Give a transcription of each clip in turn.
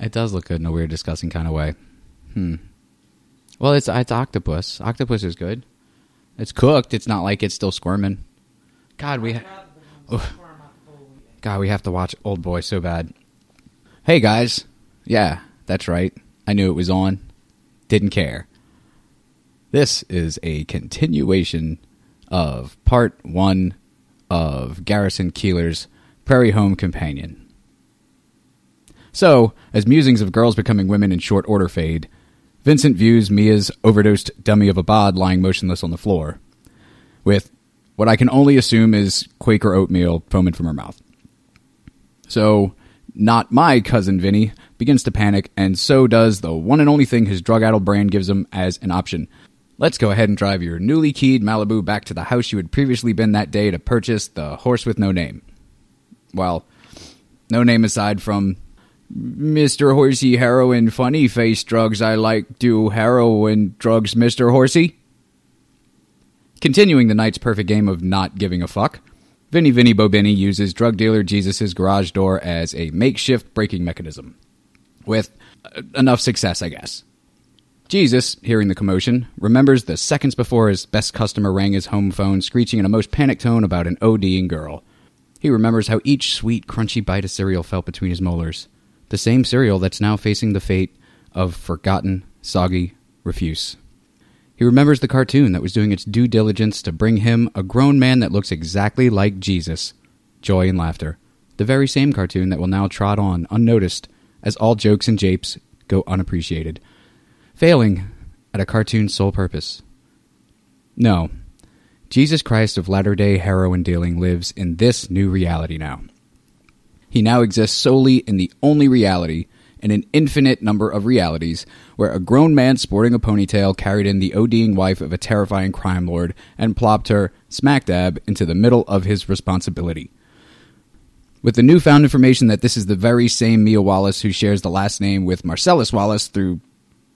It does look good in a weird, disgusting kind of way. Hmm. Well, it's it's octopus. Octopus is good. It's cooked. It's not like it's still squirming. God, we. Ha- God, we have to watch Old Boy so bad. Hey guys, yeah, that's right. I knew it was on. Didn't care. This is a continuation of part one of Garrison Keillor's Prairie Home Companion. So, as musings of girls becoming women in short order fade, Vincent views Mia's overdosed dummy of a bod lying motionless on the floor, with what I can only assume is Quaker oatmeal foaming from her mouth. So, not my cousin Vinny begins to panic, and so does the one and only thing his drug addled brain gives him as an option. Let's go ahead and drive your newly keyed Malibu back to the house you had previously been that day to purchase the horse with no name. Well, no name aside from Mr. Horsey heroin funny face drugs I like do heroin drugs Mr. Horsey. Continuing the night's perfect game of not giving a fuck, Vinny Vinny Bobini uses drug dealer Jesus' garage door as a makeshift braking mechanism. With uh, enough success, I guess. Jesus, hearing the commotion, remembers the seconds before his best customer rang his home phone, screeching in a most panicked tone about an ODing girl. He remembers how each sweet, crunchy bite of cereal felt between his molars. The same cereal that's now facing the fate of forgotten, soggy refuse. He remembers the cartoon that was doing its due diligence to bring him a grown man that looks exactly like Jesus. Joy and laughter. The very same cartoon that will now trot on, unnoticed, as all jokes and japes go unappreciated failing at a cartoon's sole purpose. No, Jesus Christ of latter day heroin dealing lives in this new reality now. He now exists solely in the only reality in an infinite number of realities where a grown man sporting a ponytail carried in the ODing wife of a terrifying crime lord and plopped her smack dab into the middle of his responsibility. With the newfound information that this is the very same Mia Wallace who shares the last name with Marcellus Wallace through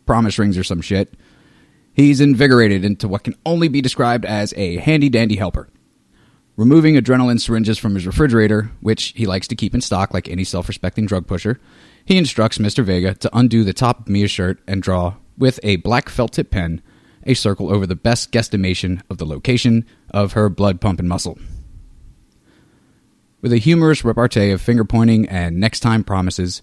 promise rings or some shit. He's invigorated into what can only be described as a handy dandy helper. Removing adrenaline syringes from his refrigerator, which he likes to keep in stock like any self respecting drug pusher, he instructs Mr. Vega to undo the top of Mia's shirt and draw, with a black felt tip pen, a circle over the best guesstimation of the location of her blood pumping muscle. With a humorous repartee of finger pointing and next time promises,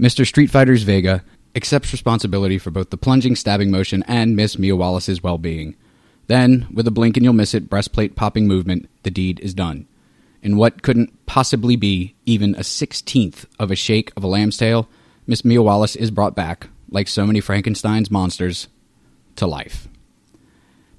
Mr. Street Fighter's Vega accepts responsibility for both the plunging stabbing motion and Miss Mia Wallace's well being. Then, with a blink and you'll miss it breastplate popping movement, the deed is done. In what couldn't possibly be even a sixteenth of a shake of a lamb's tail, Miss Mia Wallace is brought back, like so many Frankenstein's monsters, to life.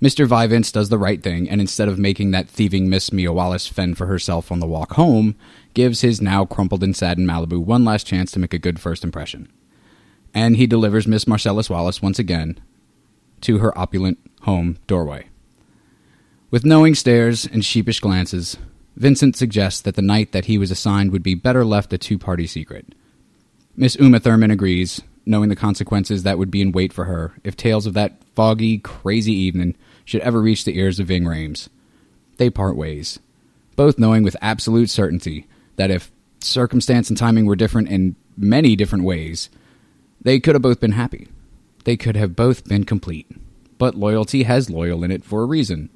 Mr. Vivance does the right thing, and instead of making that thieving Miss Mia Wallace fend for herself on the walk home, gives his now crumpled and saddened Malibu one last chance to make a good first impression and he delivers Miss Marcellus Wallace once again to her opulent home doorway. With knowing stares and sheepish glances, Vincent suggests that the night that he was assigned would be better left a two party secret. Miss Uma Thurman agrees, knowing the consequences that would be in wait for her if tales of that foggy, crazy evening should ever reach the ears of Ving Rhames. They part ways, both knowing with absolute certainty that if circumstance and timing were different in many different ways, they could have both been happy. They could have both been complete. But loyalty has loyal in it for a reason.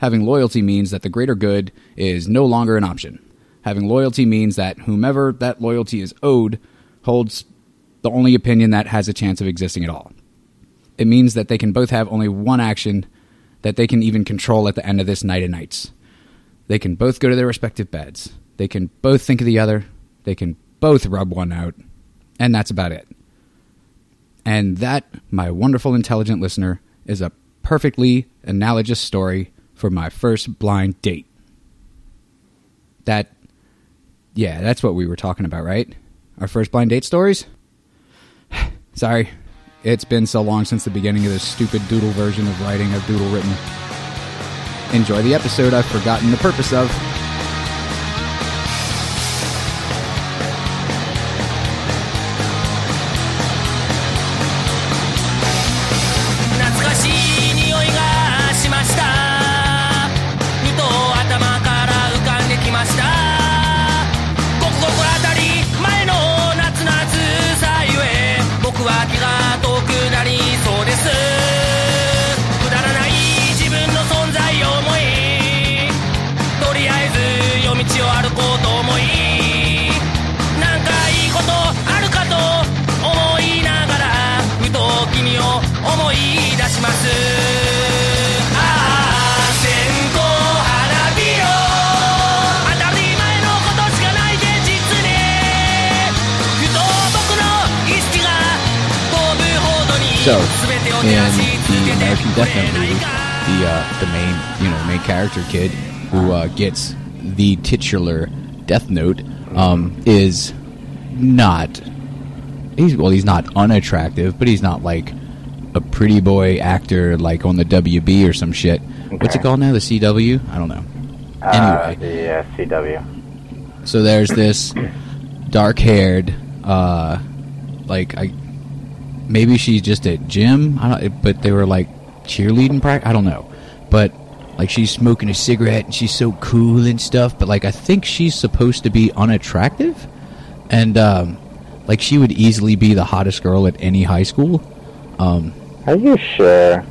Having loyalty means that the greater good is no longer an option. Having loyalty means that whomever that loyalty is owed holds the only opinion that has a chance of existing at all. It means that they can both have only one action that they can even control at the end of this night of nights. They can both go to their respective beds. They can both think of the other. They can both rub one out. And that's about it. And that, my wonderful intelligent listener, is a perfectly analogous story for my first blind date. That, yeah, that's what we were talking about, right? Our first blind date stories? Sorry, it's been so long since the beginning of this stupid doodle version of writing a doodle written. Enjoy the episode I've forgotten the purpose of. Who uh, gets the titular Death Note um, is not he's well he's not unattractive, but he's not like a pretty boy actor like on the WB or some shit. What's it called now? The CW? I don't know. Uh, Anyway. the uh, CW. So there's this dark-haired, uh, like I, maybe she's just at gym. I don't, but they were like cheerleading practice. I don't know, but like she's smoking a cigarette and she's so cool and stuff. But like I think she's supposed to be unattractive, and um, like she would easily be the hottest girl at any high school. Um, Are you sure?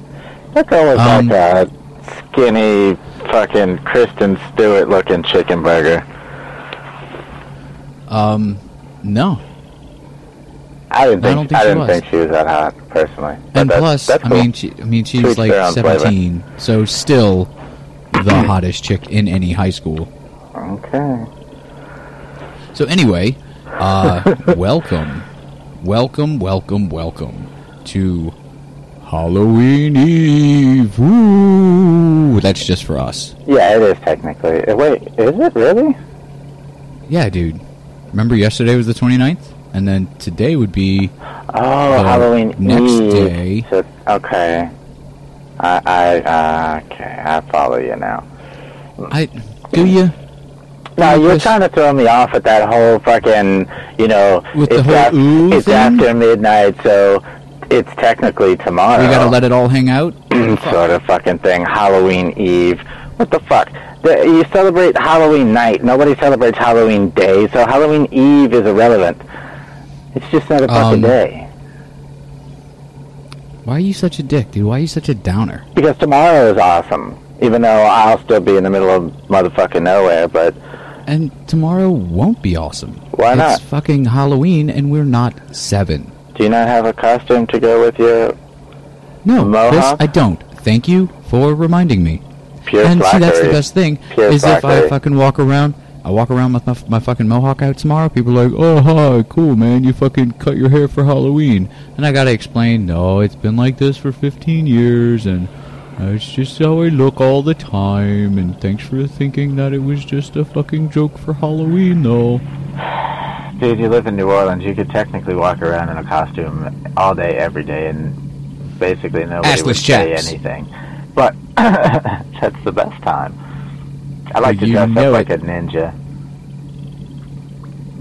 That girl was Um, like a skinny, fucking Kristen Stewart looking chicken burger. um, no, I didn't I think don't think I she didn't was. think she was that hot personally. But and that's, plus, that's I mean, she, I mean, she's Tweets like own flavor. 17, so still the hottest chick in any high school. okay. So anyway, uh, welcome, welcome, welcome, welcome to Halloween Eve. Woo! That's just for us. Yeah, it is technically. uh, Wait, is it really? Yeah, dude. Remember yesterday was the 29th? And then today would be Oh, Halloween next Eve. day. So, okay. I, I, uh, okay, I follow you now. I do you No, you're Chris- trying to throw me off with that whole fucking, you know, With the it's, whole af- ooh it's thing? after midnight, so it's technically tomorrow. we gotta let it all hang out? sort of fucking thing. Halloween Eve. What the fuck? The, you celebrate Halloween night. Nobody celebrates Halloween day, so Halloween Eve is irrelevant. It's just not a fucking Um, day. Why are you such a dick, dude? Why are you such a downer? Because tomorrow is awesome. Even though I'll still be in the middle of motherfucking nowhere, but And tomorrow won't be awesome. Why it's not? fucking Halloween and we're not seven. do you not have a costume to go with your No, Chris, I don't. Thank you for reminding me. pure and see, that's the best thing Pure is if I fucking walk around, I walk around with my, my fucking mohawk out tomorrow. People are like, "Oh, hi, cool, man! You fucking cut your hair for Halloween," and I gotta explain, "No, it's been like this for 15 years, and it's just how I look all the time." And thanks for thinking that it was just a fucking joke for Halloween, though. Dude, you live in New Orleans. You could technically walk around in a costume all day, every day, and basically nobody Assless would say anything. But that's the best time. I like to You dress know up like it. a ninja.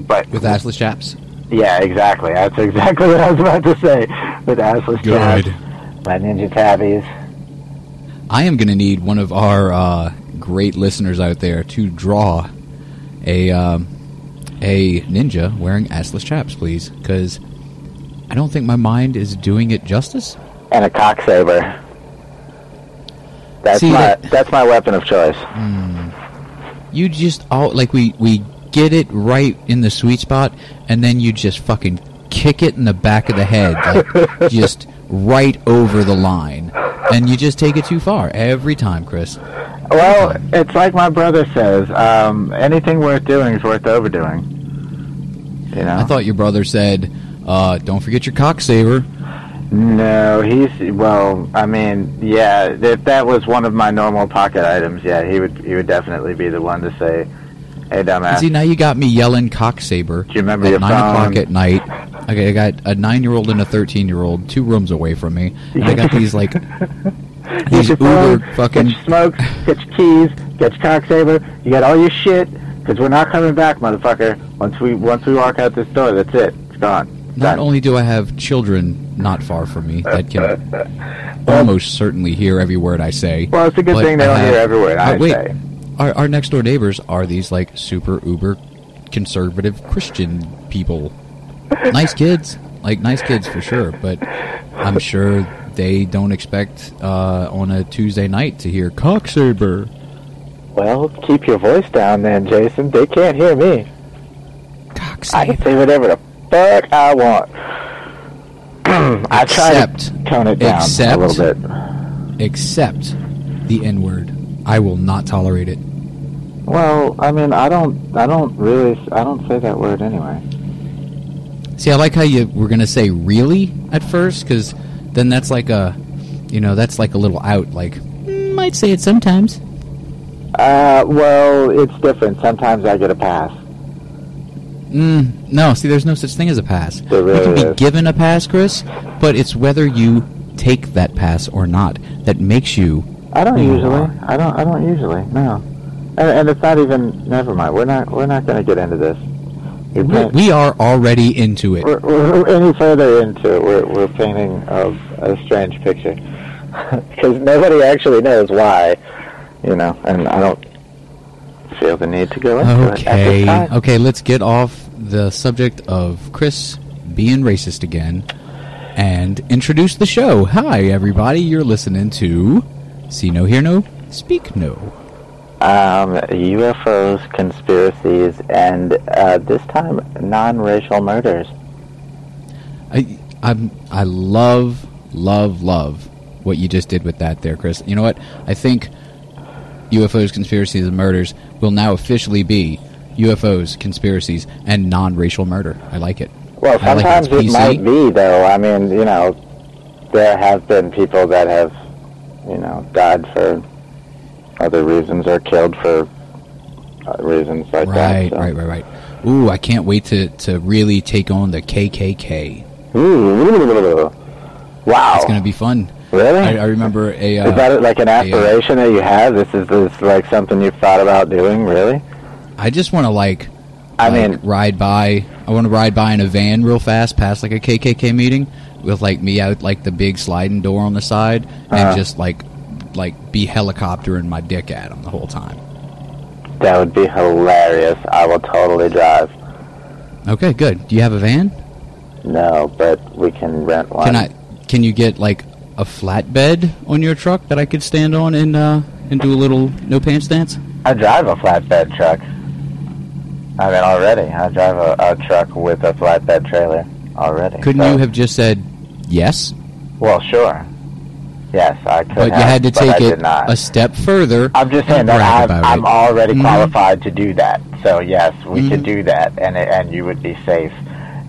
But With assless chaps. yeah, exactly. That's exactly what I was about to say. With assless chaps, my ninja tabis. I am going to need one of our uh, great listeners out there to draw a um, a ninja wearing assless chaps, please, because I don't think my mind is doing it justice. and a cock saber. That's See, my that- that's my weapon of choice. You just all like we we get it right in the sweet spot, and then you just fucking kick it in the back of the head, like just right over the line, and you just take it too far every time, Chris. Well, it's like my brother says. Um, anything worth doing is worth overdoing. You know. I thought your brother said, uh, "Don't forget your cock saber." No, he's well. I mean, yeah. If that was one of my normal pocket items, yeah, he would. He would definitely be the one to say, "Hey, dumbass." See, now you got me yelling cock saber. Do you remember at your nine phone? o'clock at night? Okay, I got a nine-year-old and a thirteen-year-old, two rooms away from me. And I got these like Get these your phone, uber fucking. get your smokes, get your keys, get your cock saber. You got all your shit because we're not coming back, motherfucker. Once we once we walk out this door, that's it. It's gone. Not only do I have children not far from me that can almost certainly hear every word I say. Well, it's a good thing they don't have- hear every word I but wait, say. Our, our next door neighbors are these like super uber conservative Christian people. nice kids, like nice kids for sure. But I'm sure they don't expect uh, on a Tuesday night to hear cock saber. Well, keep your voice down, then, Jason. They can't hear me. Cock I can say whatever the fuck I want. I try Except- to tone it down except- a little bit. Except the N word. I will not tolerate it. Well, I mean, I don't, I don't really, I don't say that word anyway. See, I like how you were gonna say "really" at first, because then that's like a, you know, that's like a little out. Like, mm, might say it sometimes. Uh, well, it's different. Sometimes I get a pass. Mm, no, see, there's no such thing as a pass. There you can be is. given a pass, Chris, but it's whether you take that pass or not that makes you. I don't usually. are. I don't. I don't usually. No. And, and it's not even. Never mind. We're not. We're not going to get into this. Paint- we are already into it. we're, we're any further into it, we're, we're painting a, a strange picture because nobody actually knows why, you know. And I don't feel the need to go into it. Okay, okay, let's get off the subject of Chris being racist again and introduce the show. Hi, everybody. You're listening to See No, Hear No, Speak No. Um, UFOs, conspiracies, and uh, this time non-racial murders. I, I'm, I love, love, love what you just did with that there, Chris. You know what? I think UFOs, conspiracies, and murders will now officially be UFOs, conspiracies, and non-racial murder. I like it. Well, I like sometimes it's it might be, though. I mean, you know, there have been people that have, you know, died for other reasons or killed for uh, reasons like Right, that. so. right, right, right. Ooh, I can't wait to, to really take on the KKK. Ooh, wow. It's going to be fun. Really? I, I remember a. Uh, is that like an a, uh, aspiration that you have? This is this like something you've thought about doing? Really? I just want to like. I like, mean, ride by. I want to ride by in a van real fast, past like a KKK meeting, with like me out like the big sliding door on the side, and Uh-huh. just like, like be helicoptering my dick at them the whole time. that would be hilarious. I will totally drive. Okay, good. Do you have a van? No, but we can rent one. Can I? Can you get like a flatbed on your truck that I could stand on and uh, and do a little no pants dance? I drive a flatbed truck. I mean, already. I drive a, a truck with a flatbed trailer already. Couldn't So- you have just said yes? Well, sure. Yes, I could But you had to take it a step further. I'm just saying that I'm it. already Mhm. qualified to do that. So yes, we Mhm. could do that, and it- and you would be safe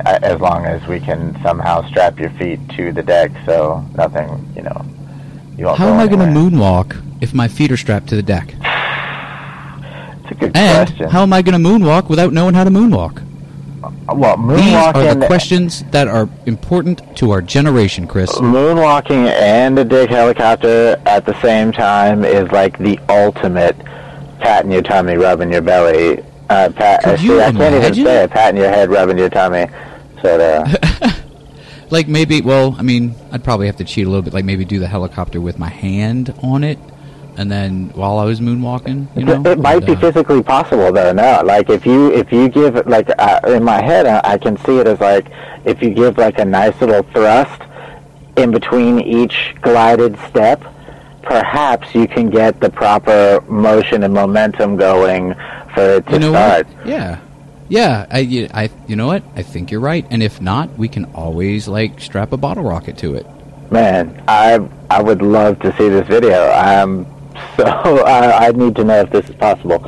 as long as we can somehow strap your feet to the deck, so nothing, you know, you won't. How go am I going to anywhere. moonwalk if my feet are strapped to the deck? It's a good And question. how am I going to moonwalk without knowing how to moonwalk? well, moonwalking. These are the questions that are important to our generation, Chris. moonwalking, and a dick helicopter at the same time is like the ultimate patting your tummy, rubbing your belly. Uh, pat, Could uh, you see, I can't even say it. Patting your head, rubbing your tummy. So uh, Like maybe, well, I mean, I'd probably have to cheat a little bit. Like maybe do the helicopter with my hand on it, and then while I was moonwalking, you know, it might and, be uh, physically possible though. No, like if you if you give like uh, in my head, I, I can see it as like if you give like a nice little thrust in between each glided step, perhaps you can get the proper motion and momentum going for it to you know start. what? Yeah, yeah. I, you- I, you know what? I think you're right. And if not, we can always like strap a bottle rocket to it. Man, I I would love to see this video. Um, so I, I need to know if this is possible.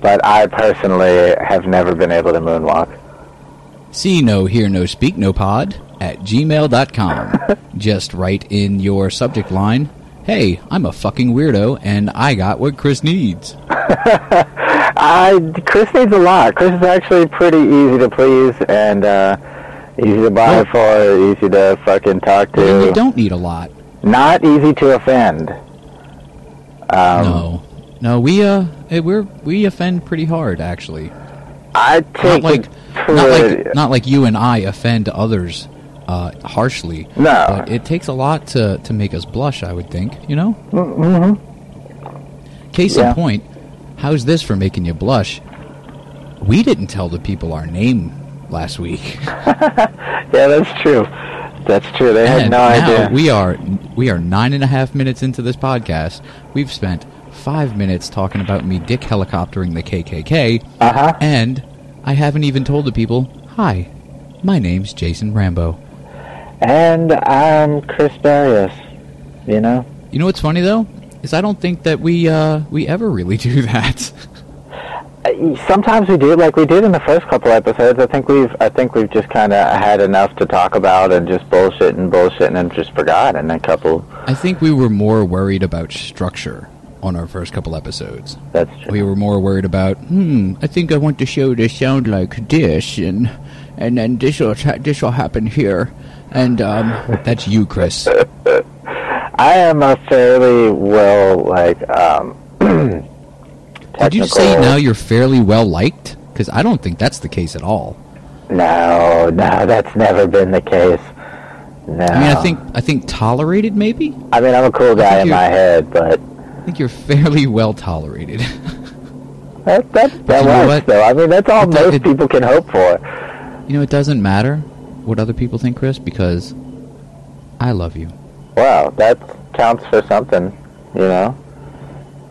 But I personally have never been able to moonwalk. See no, hear no, speak no pod at gmail.com. Just write in your subject line, hey, I'm a fucking weirdo and I got what Chris needs. I Chris needs a lot. Chris is actually pretty easy to please and uh, easy to buy Well- for, easy to fucking talk to. you don't need a lot. Not easy to offend. Um, no. No, we, uh, we're, we offend pretty hard, actually. I Not take like, it not like, not like you and I offend others, uh, harshly. No. But it takes a lot to, to make us blush, I would think, you know? Mm-hmm. Case Yeah. in point, how's this for making you blush? We didn't tell the people our name last week. Yeah, that's true. That's true. They had and no now idea. we are we are nine and a half minutes into this podcast. We've spent five minutes talking about me dick helicoptering the KKK, Uh huh. and I haven't even told the people, "Hi, my name's Jason Rambo." And I'm Chris Barrios. You know. You know what's funny though is I don't think that we uh, we ever really do that. Sometimes we do, like we did in the first couple episodes. I think we've, I think we've just kind of had enough to talk about and just bullshit and bullshit and just forgot in a couple. I think we were more worried about structure on our first couple episodes. That's true. We were more worried about, hmm, I think I want the show to sound like this, and and then this will this will happen here, and um, that's you, Chris. I am a fairly well like. Um, Did you say now you're fairly well liked? Because I don't think that's the case at all. No, no, that's never been the case. No. I mean, I think I think tolerated, maybe. I mean, I'm a cool guy in my head, but I think you're fairly well tolerated. that that, that works, though. I mean, that's all It most it- people can hope for. you know, it doesn't matter what other people think, Chris, because I love you. Wow, that counts for something, you know?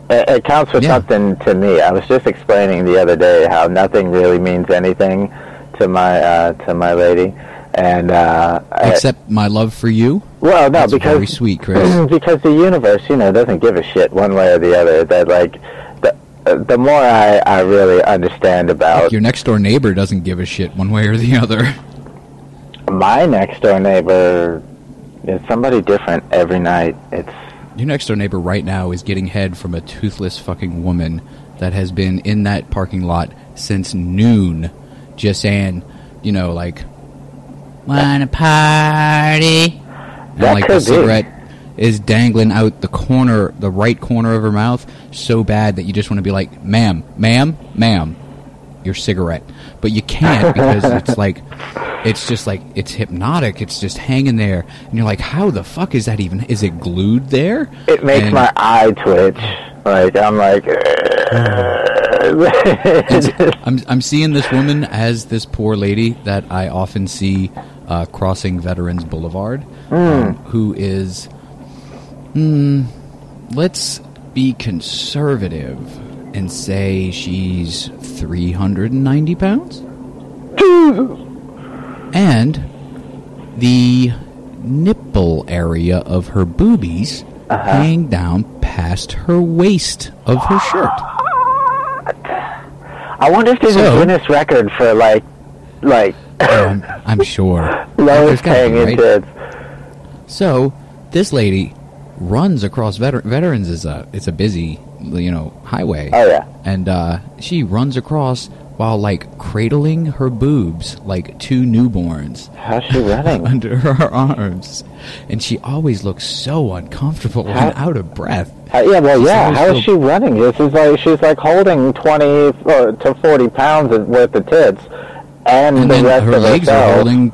It, it counts for Yeah. something to me. I was just explaining the other day how nothing really means anything to my uh, to my lady, and uh, I- Except my love for you. well, no, That's because very sweet, Chris. because the universe, you know, doesn't give a shit one way or the other. That like the uh, the more I I really understand about Your next door neighbor doesn't give a shit one way or the other. my next door neighbor is somebody different every night. It's Your next door neighbor right now is getting head from a toothless fucking woman that has been in that parking lot since noon, just saying, you know, like, wanna party? And That like could the be. cigarette is dangling out the corner, the right corner of her mouth, so bad that you just want to be like, ma'am, ma'am, ma'am, your cigarette. But you can't because it's like, it's just like, it's hypnotic. It's just hanging there. And you're like, how the fuck is that even? Is it glued there? it makes And- my eye twitch. Like I'm like. I'm I'm seeing this woman as this poor lady that I often see uh, crossing Veterans Boulevard, um, who is, hmm, let's be conservative and say she's 390 pounds, and the nipple area of her boobies hang down past her waist of her shirt. I wonder if there's So- a Guinness record for like, like Um, I'm sure. lowest hanging right? tits. So this lady runs across veter- veterans is a it's a busy you know highway. Oh yeah. And uh, she runs across while like cradling her boobs like two newborns How's she running? under her arms, and she always looks so uncomfortable How- and out of breath. Uh, yeah, well, She's yeah. How is she running? This is like she's like holding twenty uh, to forty pounds worth of tits, and, And the then rest her of legs herself. are holding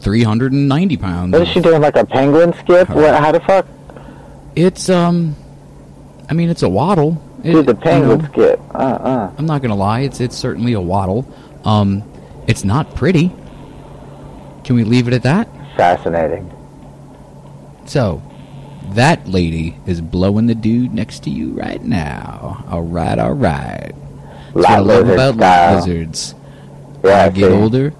390 pounds. What is she doing? Like a penguin skip? What? How the fuck? It's um, I mean it's a waddle. It- Dude, the you penguin know, skip. Uh, uh. I'm not gonna lie, it's it's certainly a waddle. Um, it's not pretty. Can we leave it at that? Fascinating. So, that lady is blowing the dude next to you right now. All right, all right. That's what I love about style. lizards. Yeah, I I get older.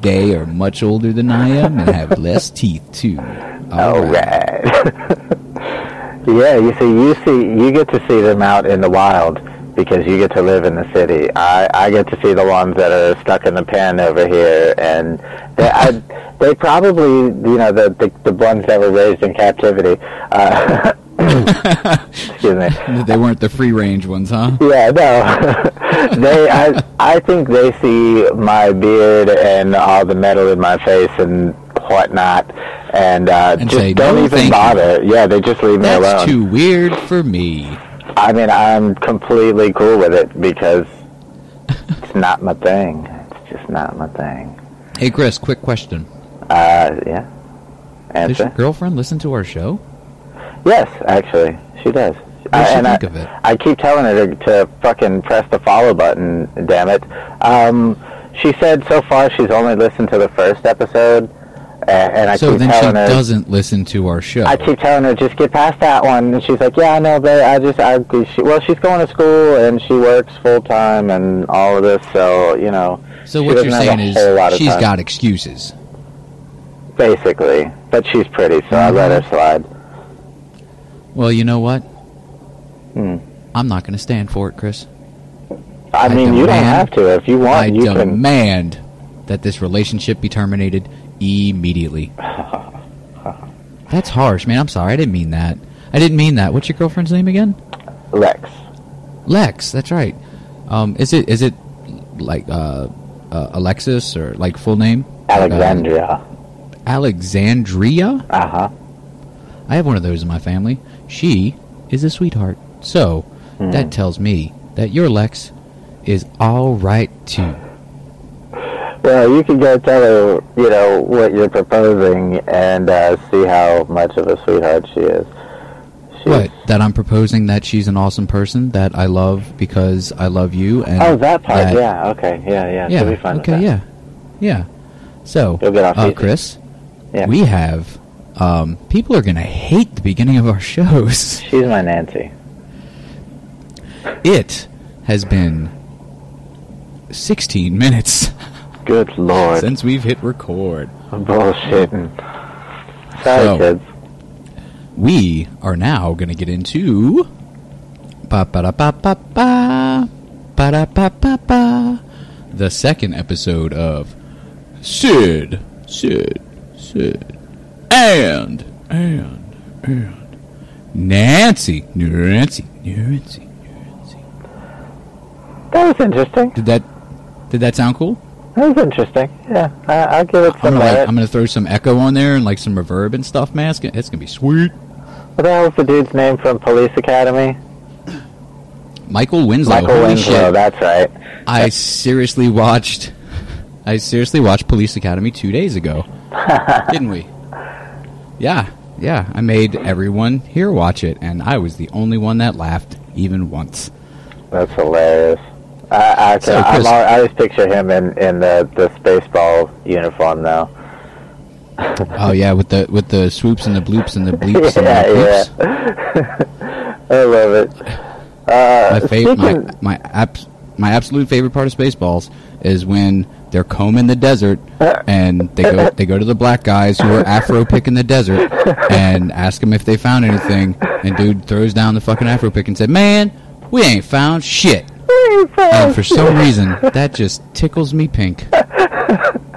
They are much older than I am and have less teeth too. All right. yeah, you see, you see, you get to see them out in the wild because you get to live in the city. I, I get to see the ones that are stuck in the pen over here, and they, I, they probably, you know, the, the the ones that were raised in captivity. Uh, excuse me. They weren't the free range ones, huh? Yeah, no. they, I, I think they see my beard and all the metal in my face and whatnot, and, uh, And just say, don't "No, even thank you." bother. Yeah, they just leave me alone. That's too weird for me. I mean, I'm completely cool with it because it's not my thing. It's just not my thing. Hey, Chris, quick question. Uh, yeah. Answer. Does your girlfriend listen to our show? Yes, actually, she does. She and think I, of it? I keep telling her to, to fucking press the follow button. Damn it. Um, she said so far she's only listened to the first episode, and I so keep then she her. doesn't listen to our show. I keep telling her just get past that one, and she's like, "Yeah, I know, but I just, I, she, well, she's going to school and she works full time and all of this, so you know." so what you're saying a whole lot is she's time. got excuses. basically, but she's pretty, so I let her slide. Well, you know what? Hmm. I'm not going to stand for it, Chris. I, mean, you don't have to. If you want, I you can. demand that this relationship be terminated immediately. That's harsh, man. I'm sorry. I didn't mean that. I didn't mean that. What's your girlfriend's name again? Lex. Lex. That's right. Um, is it is it like uh, uh, Alexis or like full name? Alexandria. Alexandria. Uh huh. I have one of those in my family. She is a sweetheart. So Hmm. that tells me that your Lex is all right too. Well, you can go tell her, you know, what you're proposing and uh, see how much of a sweetheart she is. She's, What? That I'm proposing that she's an awesome person that I love because I love you and Oh, that part. that- yeah. Okay. Yeah. Yeah. Yeah. She'll be fine okay, yeah. Yeah. So, You'll get off uh. Chris, Yeah. we have um, people are going to hate the beginning of our shows. She's my Nancy. It has been 16 minutes Good lord. since we've hit record. Bullshitting. Sorry, So- kids. we are now going to get into ba ba da ba ba ba ba da ba ba ba the second episode of Sid Sid Sid and and and Nancy Nancy Nancy Nancy. That was interesting. Did that did that sound cool? That was interesting. Yeah. I, I'll give it I'm some gonna like. I'm gonna throw some echo on there and like some reverb and stuff, man. It's gonna, it's gonna be sweet. What the hell's the dude's name from Police Academy? Michael Winslow. Michael holy Winslow. shit. That's right. I seriously watched. I seriously watched Police Academy two days ago, didn't we? Yeah, yeah. I made everyone here watch it, and I was the only one that laughed even once. That's hilarious. I, I, can, So, Chris- I always picture him in, in the, the Spaceball uniform now. Oh yeah, with the with the swoops and the bloops and the bleeps and yeah, the yeah. I love it. Uh, my favorite, my my abs- my absolute favorite part of Spaceballs is when they're combing the desert and they go they go to the black guys who are afro picking the desert and ask them if they found anything. And dude throws down the fucking afro pick and said, "Man, we ain't found shit." And for some reason, that just tickles me pink.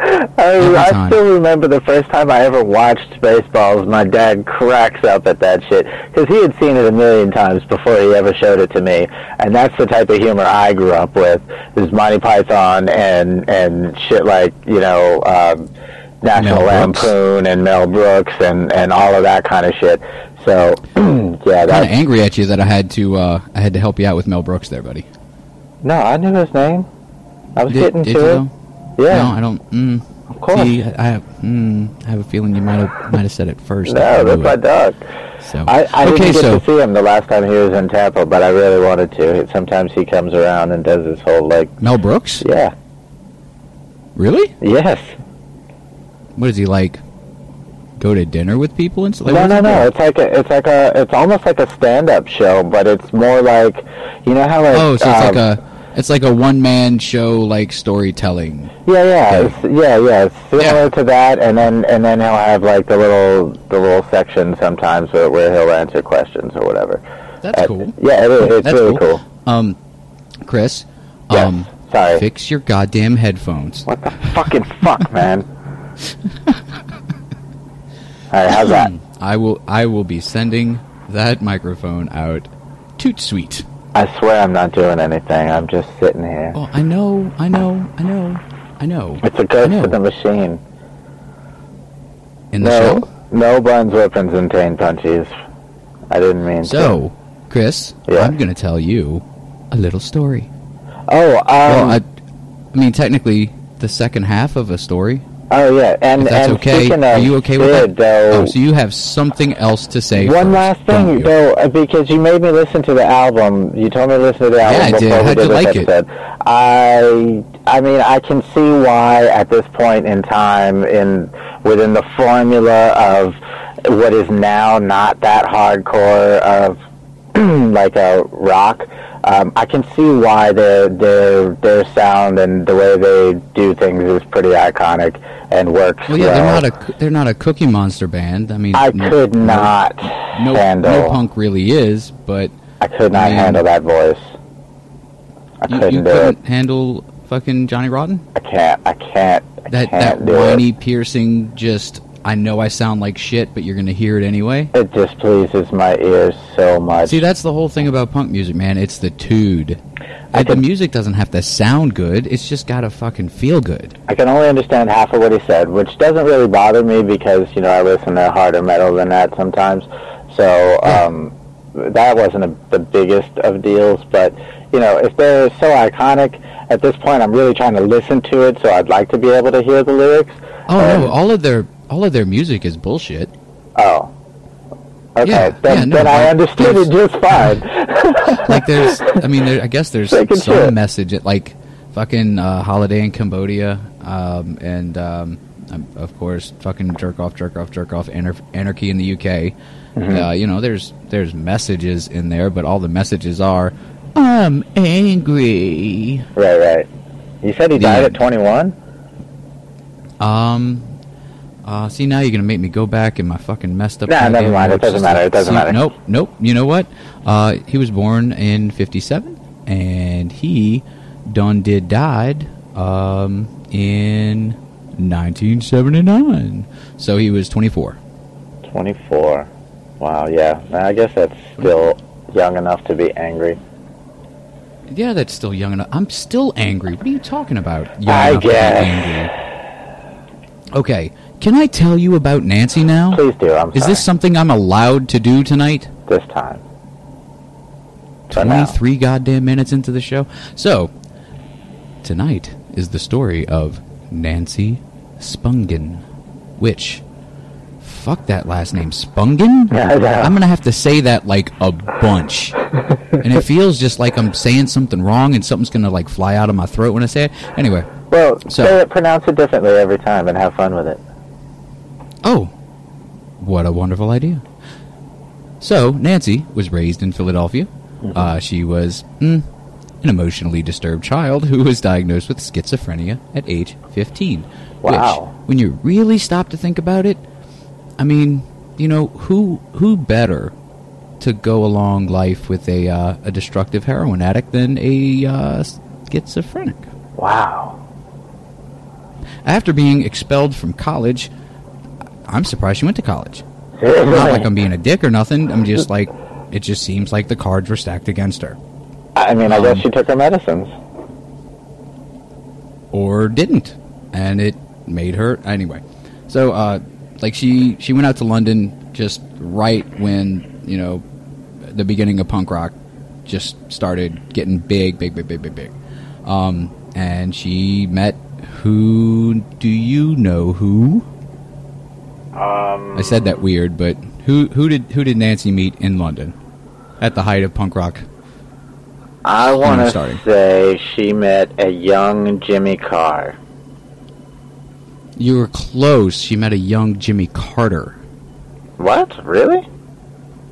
I, I still remember the first time I ever watched Spaceballs. My dad cracks up at that shit because he had seen it a million times before he ever showed it to me, and that's the type of humor I grew up with: is Monty Python and and shit like you know um, National Mel Brooks. Lampoon and Mel Brooks and and all of that kind of shit. So yeah, Kind of angry at you that I had to uh, I had to help you out with Mel Brooks there, buddy. No, I knew his name. I was Did, getting did to you it. Yeah, No, I don't. Mm, of course. see, I have. Mm, I have a feeling you might have might have said it first. no, that's my dog. So I, I okay, didn't get so to see him the last time he was in Tampa, but I really wanted to. Sometimes he comes around and does his whole like, Mel Brooks, yeah, really? yes, What is he like? Go to dinner with people and stuff? Like, no, no, no. It's like a, it's like a, it's almost like a stand-up show, but it's more like, you know how like, Oh, so it's um, like a it's like a one man show, like storytelling. yeah, yeah, Yeah. it's, yeah, yeah, it's similar Yeah. to that, and then and then he'll have like the little the little section sometimes where, where he'll answer questions or whatever. That's Uh, cool. Yeah, it. It's That's really cool. cool. Um, Chris, Yes. um, Sorry. fix your goddamn headphones. What the fucking fuck, man? All right, how's that? I will I will be sending that microphone out. Toot sweet. I swear I'm not doing anything. I'm just sitting here. Oh, I know, I know, I know, I know. It's a ghost in the machine. In the no, show. no buns, weapons, and tane punches. I didn't mean So, Chris, Yeah. I'm going to tell you a little story. Oh, um, well, I, I mean, technically, the second half of a story. Oh yeah, and If that's and okay, are you okay with it? Though, Oh, so you have something else to say. one first, last thing, though, uh, because you made me listen to the album. You told me to listen to the album I did. before we How'd did you like it? episode. I, I mean, I can see why at this point in time, in within the formula of what is now not that hardcore of like a rock. Um, I can see why their their their sound and the way they do things is pretty iconic and works Well, yeah, well. they're not a they're not a Cookie Monster band. I mean, I no- could not No, handle. no punk really is, but I could not handle that voice. I You, couldn't you couldn't handle fucking Johnny Rotten? I can't. I can't. I That can't that whiny, it. piercing, just I know I sound like shit, but you're gonna hear it anyway. It just pleases my ears so much. See, that's the whole thing about punk music, man. It's the tude. Like, the music doesn't have to sound good. It's just gotta fucking feel good. I can only understand half of what he said, which doesn't really bother me because you know I listen to harder metal than that sometimes. So um, that wasn't a, the biggest of deals, but you know if they're so iconic, at this point I'm really trying to listen to it, so I'd like to be able to hear the lyrics. Oh And- no, all of their all of their music is bullshit. Oh. Okay, Yeah, then, yeah, no, then I like, understood it just fine. Like there's, I mean, there, I guess there's some Taking shit. message at like fucking uh, holiday in Cambodia, um, and um, um, of course fucking jerk off, jerk off, jerk off, anar- anarchy in the UK. Mm-hmm. Uh, you know, there's there's messages in there, but all the messages are, I'm angry. right, right. You said he died Yeah. at 21. Um. Uh, see now you're gonna make me go back in my fucking messed up. Nah, never mind. It doesn't matter. It doesn't see- matter. Nope, nope. You know what? Uh, he was born in '57, and he done did died um in 1979. So he was 24. 24. Wow, yeah. I guess that's still young enough to be angry. Yeah, that's still young enough. I'm still angry. What are you talking about? Young I to guess. angry. Okay, can I tell you about Nancy now? Please do. I'm Is sorry. this something I'm allowed to do tonight? this time? For now. 23 goddamn minutes into the show. So, tonight is the story of Nancy Spungen, which, fuck that last name, Spungen? I'm gonna have to say that like a bunch. and it feels just like I'm saying something wrong and something's gonna like fly out of my throat when I say it. Anyway, Well, So- say it, pronounce it differently every time and have fun with it. Oh, what a wonderful idea. So, Nancy was raised in Philadelphia. Uh, she was mm, an emotionally disturbed child who was diagnosed with schizophrenia at age 15. Wow. Which, when you really stop to think about it, I mean, you know, who who better to go along life with a uh, a destructive heroin addict than a uh, schizophrenic? Wow. After being expelled from college, I'm surprised she went to college. Not like I'm being a dick or nothing. I'm just like, it just seems like the cards were stacked against her. I mean, I Um, guess she took her medicines. Or didn't. And it made her, anyway. So, uh, like, she, she went out to London just right when, you know, the beginning of punk rock just started getting big, big, big, big, big, big. Um, and she met who do you know who? Um, I said that weird, but who who did who did Nancy meet in London at the height of punk rock? I want to starting. say she met a young Jimmy Carr. You were close. She met a young Jimmy Carter. What? Really?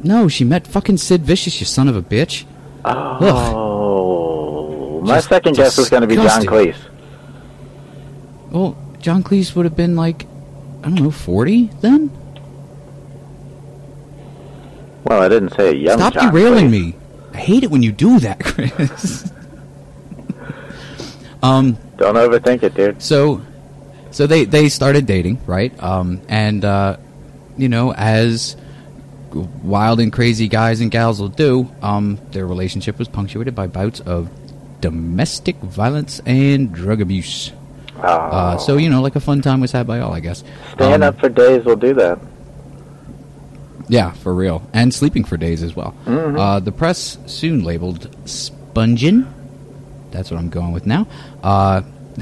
No, she met fucking Sid Vicious, you son of a bitch. Oh. My Just second guess was going to be John. Cleese. Well, John Cleese would have been like, I don't know, 40 then? Well, I didn't say a young Stop John derailing me. I hate it when you do that, Chris. um, Don't overthink it, dude. so so they they started dating right um and uh you know as wild and crazy guys and gals will do um their relationship was punctuated by bouts of domestic violence and drug abuse Oh. uh so you know like a fun time was had by all i guess Staying Um, up for days will do that. yeah for real and sleeping for days as well Mhm. uh the press soon labeled spongin that's what i'm going with now uh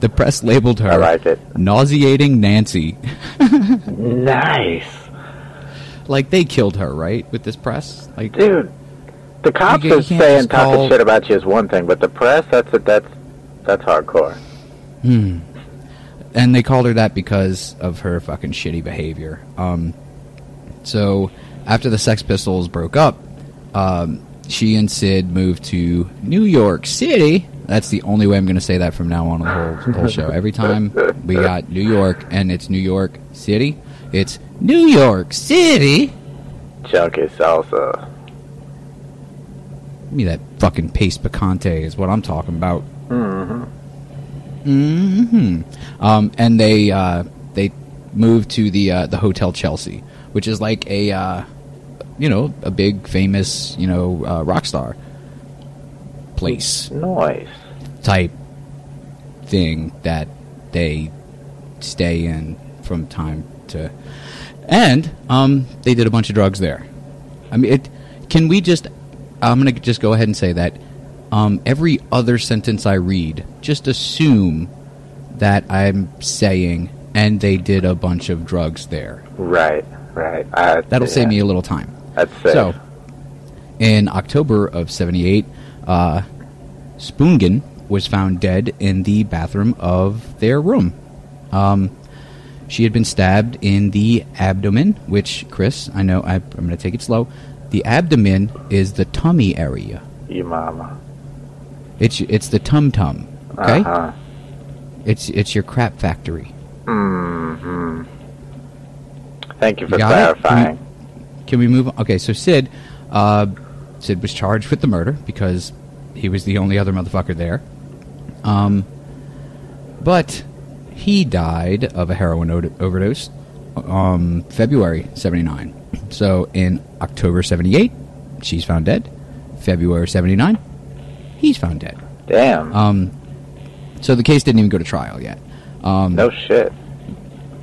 the press labeled her I like it. nauseating nancy Nice. like they killed her, right? With this press, like Dude, the cops You- you are saying talking shit about you is one thing, but the press, that's that's that's hardcore. Hmm. And they called her that because of her fucking shitty behavior. Um, so after the Sex Pistols broke up, um, she and Sid moved to New York City. That's the only way I'm going to say that from now on the whole, the whole show. Every time we got New York and it's New York City, it's New York City. Chunky salsa. Give me that fucking Pace picante is what I'm talking about. Mm-hmm. Hmm Um, and they uh, they moved to the uh, the Hotel Chelsea, which is like a uh, you know a big famous you know uh, rock star place. Noise. type thing that they stay in from time to and um they did a bunch of drugs there. I mean it can we just i'm gonna just go ahead and say that um every other sentence i read just assume that i'm saying and they did a bunch of drugs there Right, right. That'll yeah, save me a little time That's safe. so, in October of 78, uh, Spoongen was found dead in the bathroom of their room. Um, she had been stabbed in the abdomen, which, Chris, I know I, I'm going to take it slow. The abdomen is the tummy area. you mama. It's it's the tum tum. Okay, Uh-huh. it's it's your crap factory. hmm Thank you for You got it? clarifying. Can we move on? Okay, so Sid, uh, Sid was charged with the murder because he was the only other motherfucker there. Um, but he died of a heroin o- overdose, um, February '79. So in October '78, she's found dead. February '79, he's found dead. Damn. Um, so the case didn't even go to trial yet. Um, no shit.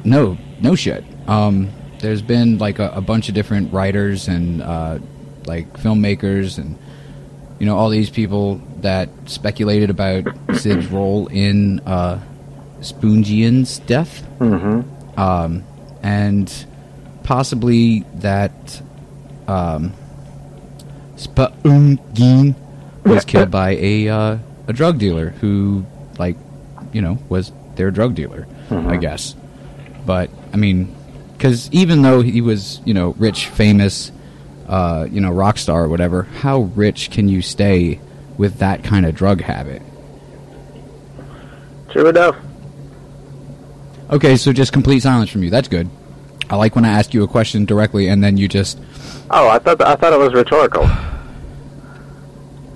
no, no shit. Um, there's been like a, a bunch of different writers and uh, like filmmakers and you know all these people that speculated about Sid's role in uh, Spoongian's death, Mm-hmm. um, and possibly that um, Spoongian was killed by a uh, a drug dealer who like you know was their drug dealer, I guess. But I mean, because even though he was you know rich, famous, uh, you know rock star or whatever, how rich can you stay with that kind of drug habit? True enough. Okay, so just complete silence from you. That's good. I like when I ask you a question directly and then you just. Oh, I thought I thought it was rhetorical.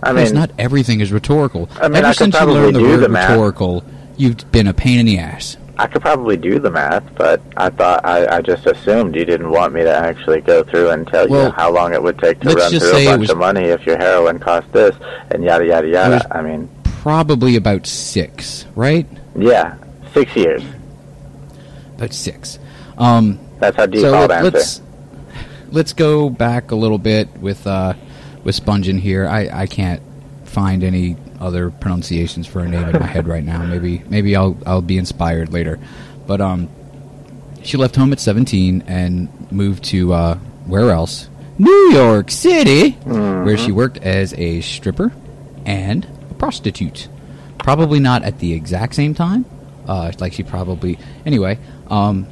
I mean, not everything is rhetorical. I mean, Ever I could since you learned the word the rhetorical, you've been a pain in the ass. I could probably do the math, but I thought I, I just assumed you didn't want me to actually go through and tell Well, you how long it would take to run through a bunch was- of money if your heroin cost this and yada yada yada. I mean, Probably about six, right? yeah, six years. About six. Um, That's how deep so I'll let, answer. let's let's go back a little bit with uh, with Spungen here. I, I can't find any other pronunciations for a name in my head right now. Maybe maybe I'll I'll be inspired later. But um, she left home at 17 and moved to uh, where else? New York City, where she worked as a stripper and a prostitute. Probably not at the exact same time. Uh, like she probably anyway. Um,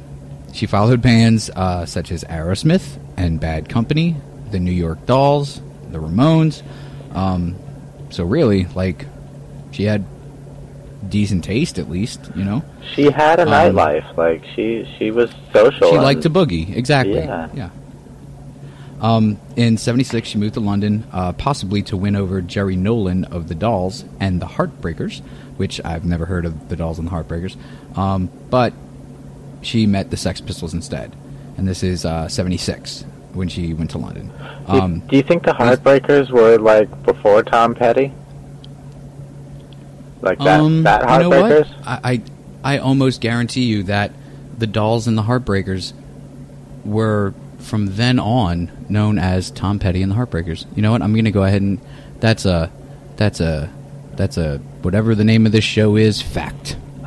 she followed bands uh, such as Aerosmith and Bad Company, the New York Dolls, the Ramones. Um, so really, like, she had decent taste at least, you know. she had a um, nightlife. Like she she was social. She and- liked to boogie, exactly. Yeah. yeah. Um, in '76, she moved to London, uh, possibly to win over Jerry Nolan of the Dolls and the Heartbreakers, which I've never heard of the Dolls and the Heartbreakers. Um, but she met the Sex Pistols instead, and this is uh, '76 when she went to London. Do, Um, do you think the Heartbreakers were like before Tom Petty? Like that um, that you know? Heartbreakers? I, I I almost guarantee you that the Dolls and the Heartbreakers were from then on known as Tom Petty and the Heartbreakers. You know what? I'm going to go ahead and that's a that's a that's a whatever the name of this show is fact.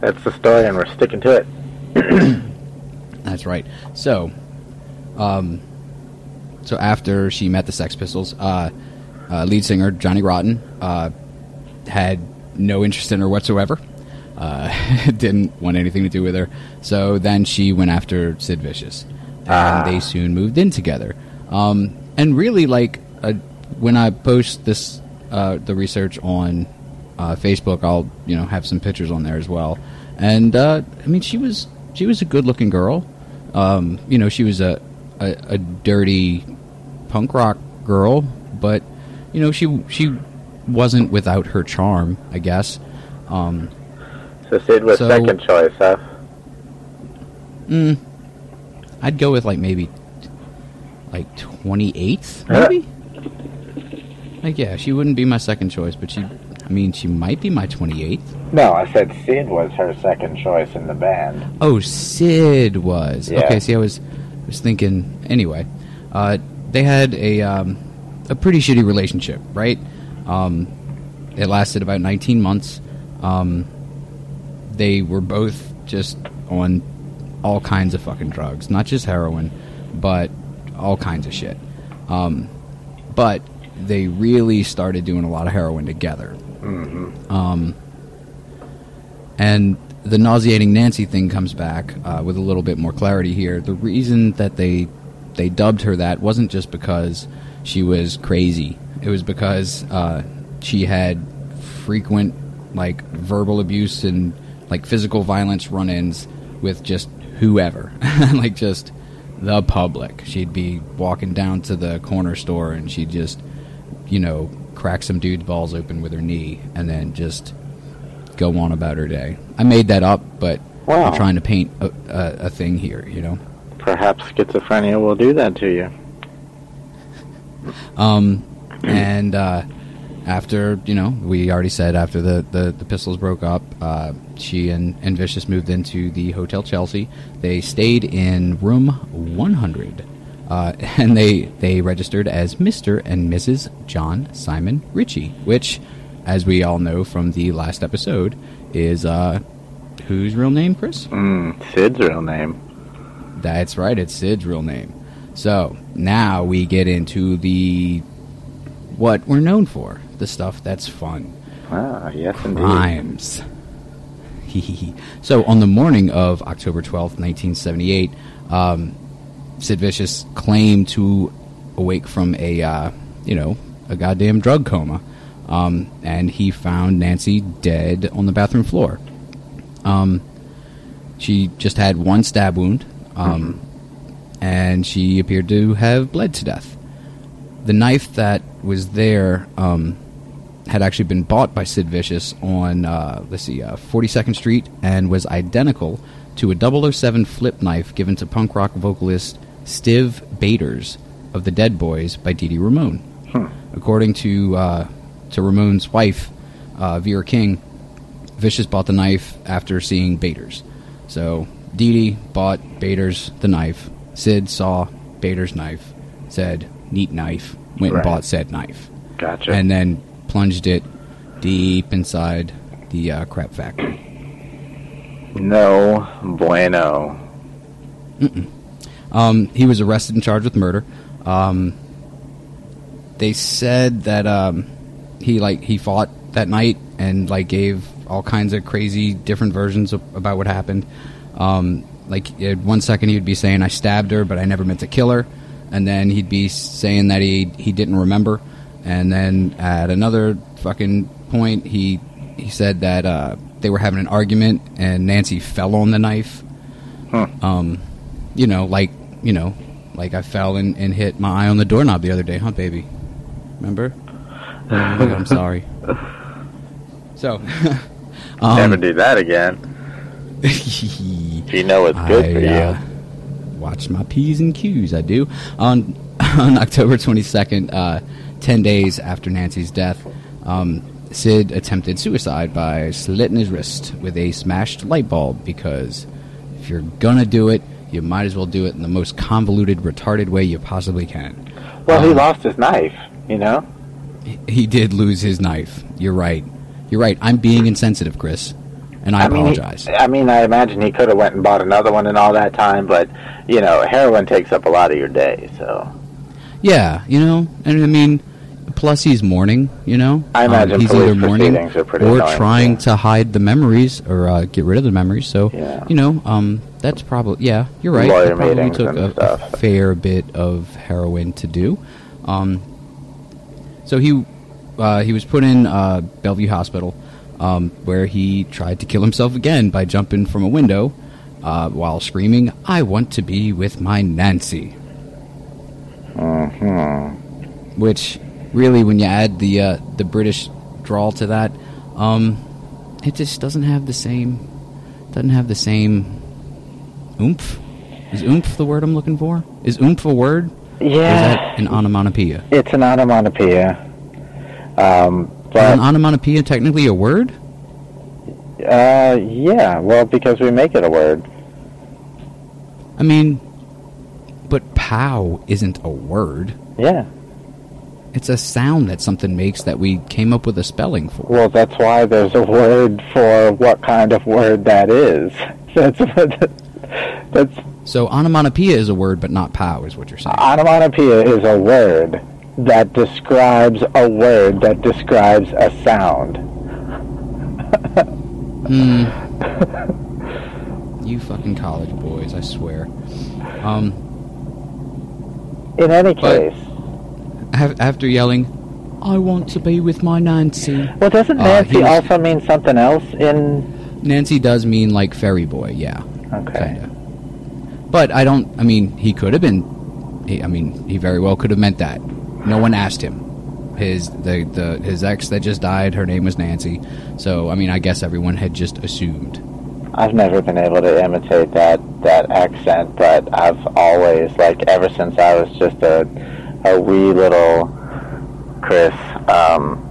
That's the story, and we're sticking to it. That's right. So, um, so after she met the Sex Pistols, uh, uh, lead singer Johnny Rotten uh, had no interest in her whatsoever. Uh, didn't want anything to do with her. So then she went after Sid Vicious, and Ah. they soon moved in together. Um, and really, like uh, when I post this, uh, the research on uh, Facebook, I'll you know have some pictures on there as well. And uh, I mean, she was she was a good looking girl. Um, you know, she was a, a a dirty punk rock girl, but you know she she wasn't without her charm, I guess. Um, So Sid was So- second choice, huh? mm, I'd go with like maybe like twenty eighth, maybe. like yeah, she wouldn't be my second choice, but she. I mean, she might be my twenty eighth. No, I said Sid was her second choice in the band. Oh, Sid was. Yeah. Okay, see, I was was thinking. Anyway, uh, they had a um, a pretty shitty relationship, right? Um, it lasted about 19 months. Um, they were both just on all kinds of fucking drugs, not just heroin, but all kinds of shit. Um, but they really started doing a lot of heroin together. Um, and the nauseating Nancy thing comes back uh, with a little bit more clarity here. The reason that they they dubbed her that wasn't just because she was crazy. It was because uh, she had frequent like verbal abuse and like physical violence run-ins with just whoever, like just the public. She'd be walking down to the corner store and she'd just, you know, crack some dude's balls open with her knee and then just go on about her day. I made that up, but Wow. I'm trying to paint a, a, a thing here, you know. Perhaps schizophrenia will do that to you. Um, and uh, after you know, we already said after the the, the pistols broke up, uh, she and, and Vicious moved into the Hotel Chelsea. They stayed in room 100, uh, and they they registered as Mr. and Mrs. John Simon Ritchie, which, as we all know from the last episode, is uh, whose real name, Chris? Mm, Sid's real name. That's right, it's Sid's real name. So now we get into the what we're known for, the stuff that's fun, Ah, yes indeed. crimes. so on the morning of October twelfth, nineteen seventy-eight, um, Sid Vicious claimed to awake from a uh, you know a goddamn drug coma, um, and he found Nancy dead on the bathroom floor. Um, she just had one stab wound, um, and she appeared to have bled to death. The knife that was there um, had actually been bought by Sid Vicious on, uh, let's see, uh, 42nd Street and was identical to a 007 flip knife given to punk rock vocalist Stiv Bators of the Dead Boys by Dee Dee Ramone. According to, uh, to Ramone's wife, uh, Vera King, Vicious bought the knife after seeing Bators'. So Dee Dee bought Bators the knife. Sid saw Bators' knife, said, neat knife, went Right. and bought said knife. Gotcha. And then plunged it deep inside the uh, crap factory. no bueno. Um, he was arrested and charged with murder. Um, they said that um, he like he fought that night and like gave all kinds of crazy different versions of, about what happened. Um, like at one second he would be saying I stabbed her, but I never meant to kill her, and then he'd be saying that he he didn't remember, and then at another fucking point he he said that uh, they were having an argument and Nancy fell on the knife. Um, you know, like you know, like I fell and, and hit my eye on the doorknob the other day, huh, baby? Remember? Oh, I'm sorry. So, um, Never do that again. You know it's good for I, you. uh, watch my P's and Q's, I do. On, on October 22nd, uh, 10 days after Nancy's death, um, Sid attempted suicide by slitting his wrist with a smashed light bulb because if you're gonna do it, you might as well do it in the most convoluted, retarded way you possibly can. well, he um, lost his knife, you know? He did lose his knife. You're right. You're right. I'm being insensitive, Chris, and I, mean, he- apologize. I mean, I imagine he could have went and bought another one in all that time, but, you know, heroin takes up a lot of your day, so... Yeah, you know, and I mean, plus he's mourning. You know, I Um, he's either mourning proceedings are pretty or trying yeah. to hide the memories or uh, get rid of the memories. So, Yeah. you know, um, that's probably yeah, you're right. Lawyer probably took a, a fair bit of heroin to do. Um, so he uh, he was put in uh, Bellevue Hospital, um, where he tried to kill himself again by jumping from a window uh, while screaming, "I want to be with my Nancy." hmm which really, when you add the uh, the British drawl to that, um, it just doesn't have the same doesn't have the same oomph. Is oomph the word I'm looking for? Is oomph a word? Yeah, that an onomatopoeia? it's an onomatopoeia. Um, Is an onomatopoeia technically a word? uh, yeah, well, because we make it a word. I mean, but pow isn't a word. Yeah. It's a sound that something makes that we came up with a spelling for. Well, that's why there's a word for what kind of word that is. That's what. That's So onomatopoeia is a word, but not pow, is what you're saying. onomatopoeia is a word that describes a word that describes a sound. Hmm. you fucking college boys, I swear. Um, In any case, after yelling, "I want to be with my Nancy," well, doesn't Uh, Nancy he was- also mean something else in? Nancy does mean like fairy boy, yeah. Okay. Kinda. But I don't. I mean, he could have been. He, I mean, he very well could have meant that. No one asked him. His the the his ex that just died. Her name was Nancy. So I mean, I guess everyone had just assumed. I've never been able to imitate that that accent, but I've always like ever since I was just a a wee little Chris. Um,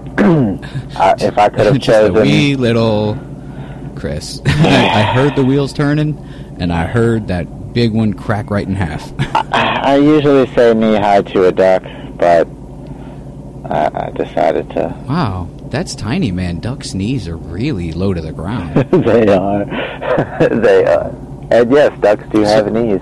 I, if I could have just a chosen, wee little Chris. I, I heard the wheels turning, and I heard that big one crack right in half. I, I usually say knee high to a duck, but I, I decided to. wow, that's tiny, man. Ducks' knees are really low to the ground. they are, they are, and yes, ducks do have knees.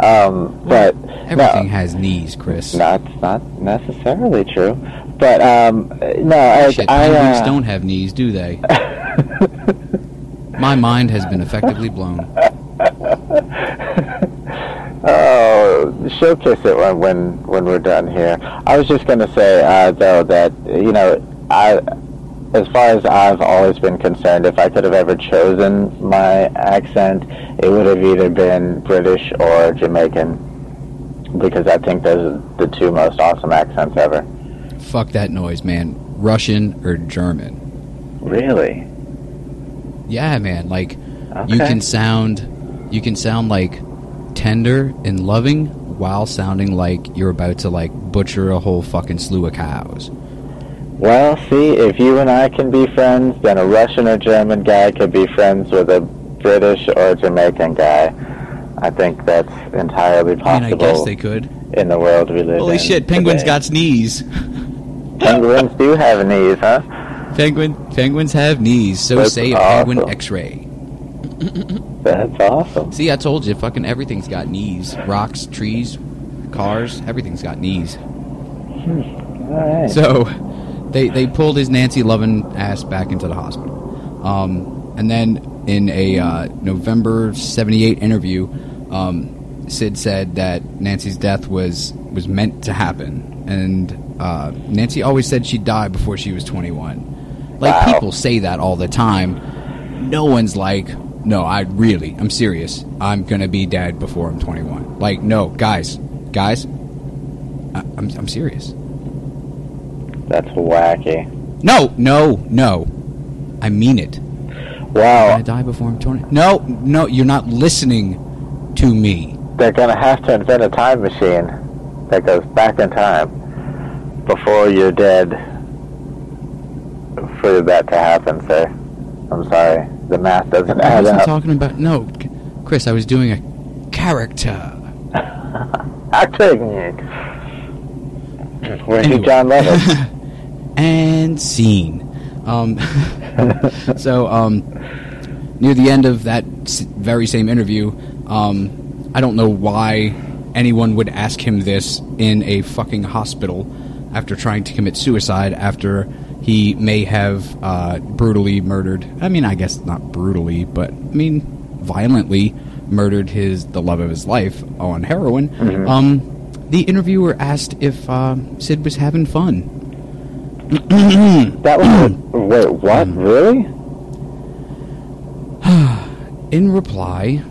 Um, but Everything no, has knees, Chris. That's not necessarily true. But um, no, I, Shit, I penguins uh, don't have knees, do they? My mind has been effectively blown. Oh, she'll it when when when we're done here. I was just going to say uh, though that you know I, as far as I've always been concerned, if I could have ever chosen my accent, it would have either been British or Jamaican, because I think those are the two most awesome accents ever. Fuck that noise, man. Russian or German? Really? Yeah, man. Like Okay. you can sound, you can sound like tender and loving while sounding like you're about to like butcher a whole fucking slew of cows. Well, see, if you and I can be friends, then a Russian or German guy could be friends with a British or Jamaican guy. I think that's entirely I mean, possible I guess they could. in the world we live in. Holy shit, penguins today. got knees. penguins do have knees, huh? Penguin, penguins have knees. So That's say a penguin. X-ray. That's awesome. See, I told you, fucking everything's got knees. Rocks, trees, cars, everything's got knees. Hmm, all right. So they they pulled his Nancy Lovin ass back into the hospital. Um, and then in a uh, November '78 interview, um, Sid said that Nancy's death was was meant to happen, and uh, Nancy always said she'd die before she was 21. Like Wow. people say that all the time. No one's like, no, I really, I'm serious. I'm gonna be dead before I'm 21. Like, no, guys, guys, I, I'm I'm serious. That's wacky. No, no, no. I mean it. Wow. I die before I'm 20. No, no, you're not listening to me. They're going to have to invent a time machine that goes back in time before you're dead for that to happen, sir. I'm sorry. The math doesn't I add wasn't up. talking about. No, Chris, I was doing a character. Acting. Where's Anyway. John Lennon? and scene. Um, so, um, near the end of that very same interview, um, I don't know why anyone would ask him this in a fucking hospital after trying to commit suicide after he may have uh, brutally murdered. I mean, I guess not brutally, but I mean, violently murdered his the love of his life on heroin. Um, the interviewer asked if uh, Sid was having fun. That was wait, what? Hmm. Really? In reply,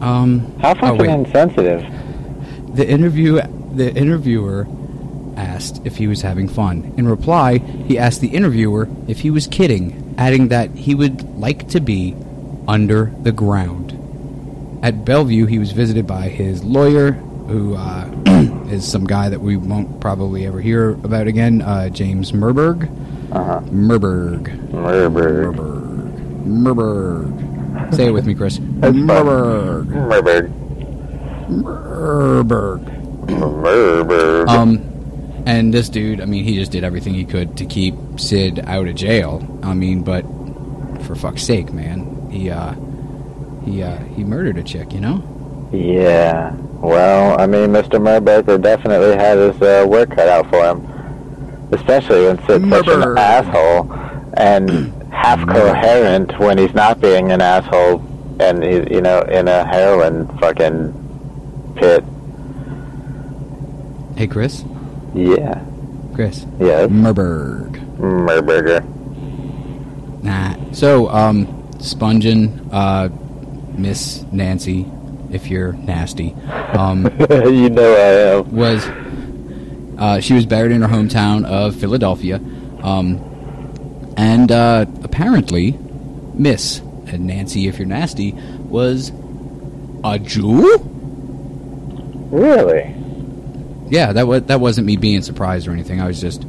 um, How oh, fucking wait. insensitive. the interview the interviewer asked if he was having fun. In reply, he asked the interviewer if he was kidding, adding that he would like to be under the ground. At Bellevue, he was visited by his lawyer, who uh, is some guy that we won't probably ever hear about again, uh, James Merberg. Uh-huh. Merberg. Merberg. Merberg. Merberg. Say it with me, Chris. That's. Merberg. Merberg. Merberg. Merberg. Um, and this dude, I mean, he just did everything he could to keep Sid out of jail. I mean, but for fuck's sake, man, he uh, he uh, he murdered a chick, you know. Yeah. Well, I mean, Mr. Merberger definitely had his uh, work cut out for him. Especially when Sid's such an asshole and half coherent when he's not being an asshole and he's, you know, in a heroin fucking pit. Hey, Chris. Yeah. Chris. Yes. Merberg. Merberger. Nah. So, um, Spongin, uh, Miss Nancy, if you're nasty, um, you know I am. was uh, she was buried in her hometown of Philadelphia, um, and uh, apparently, Miss and Nancy, if you're nasty, was a Jew. Really? Yeah, that was that wasn't me being surprised or anything. I was just,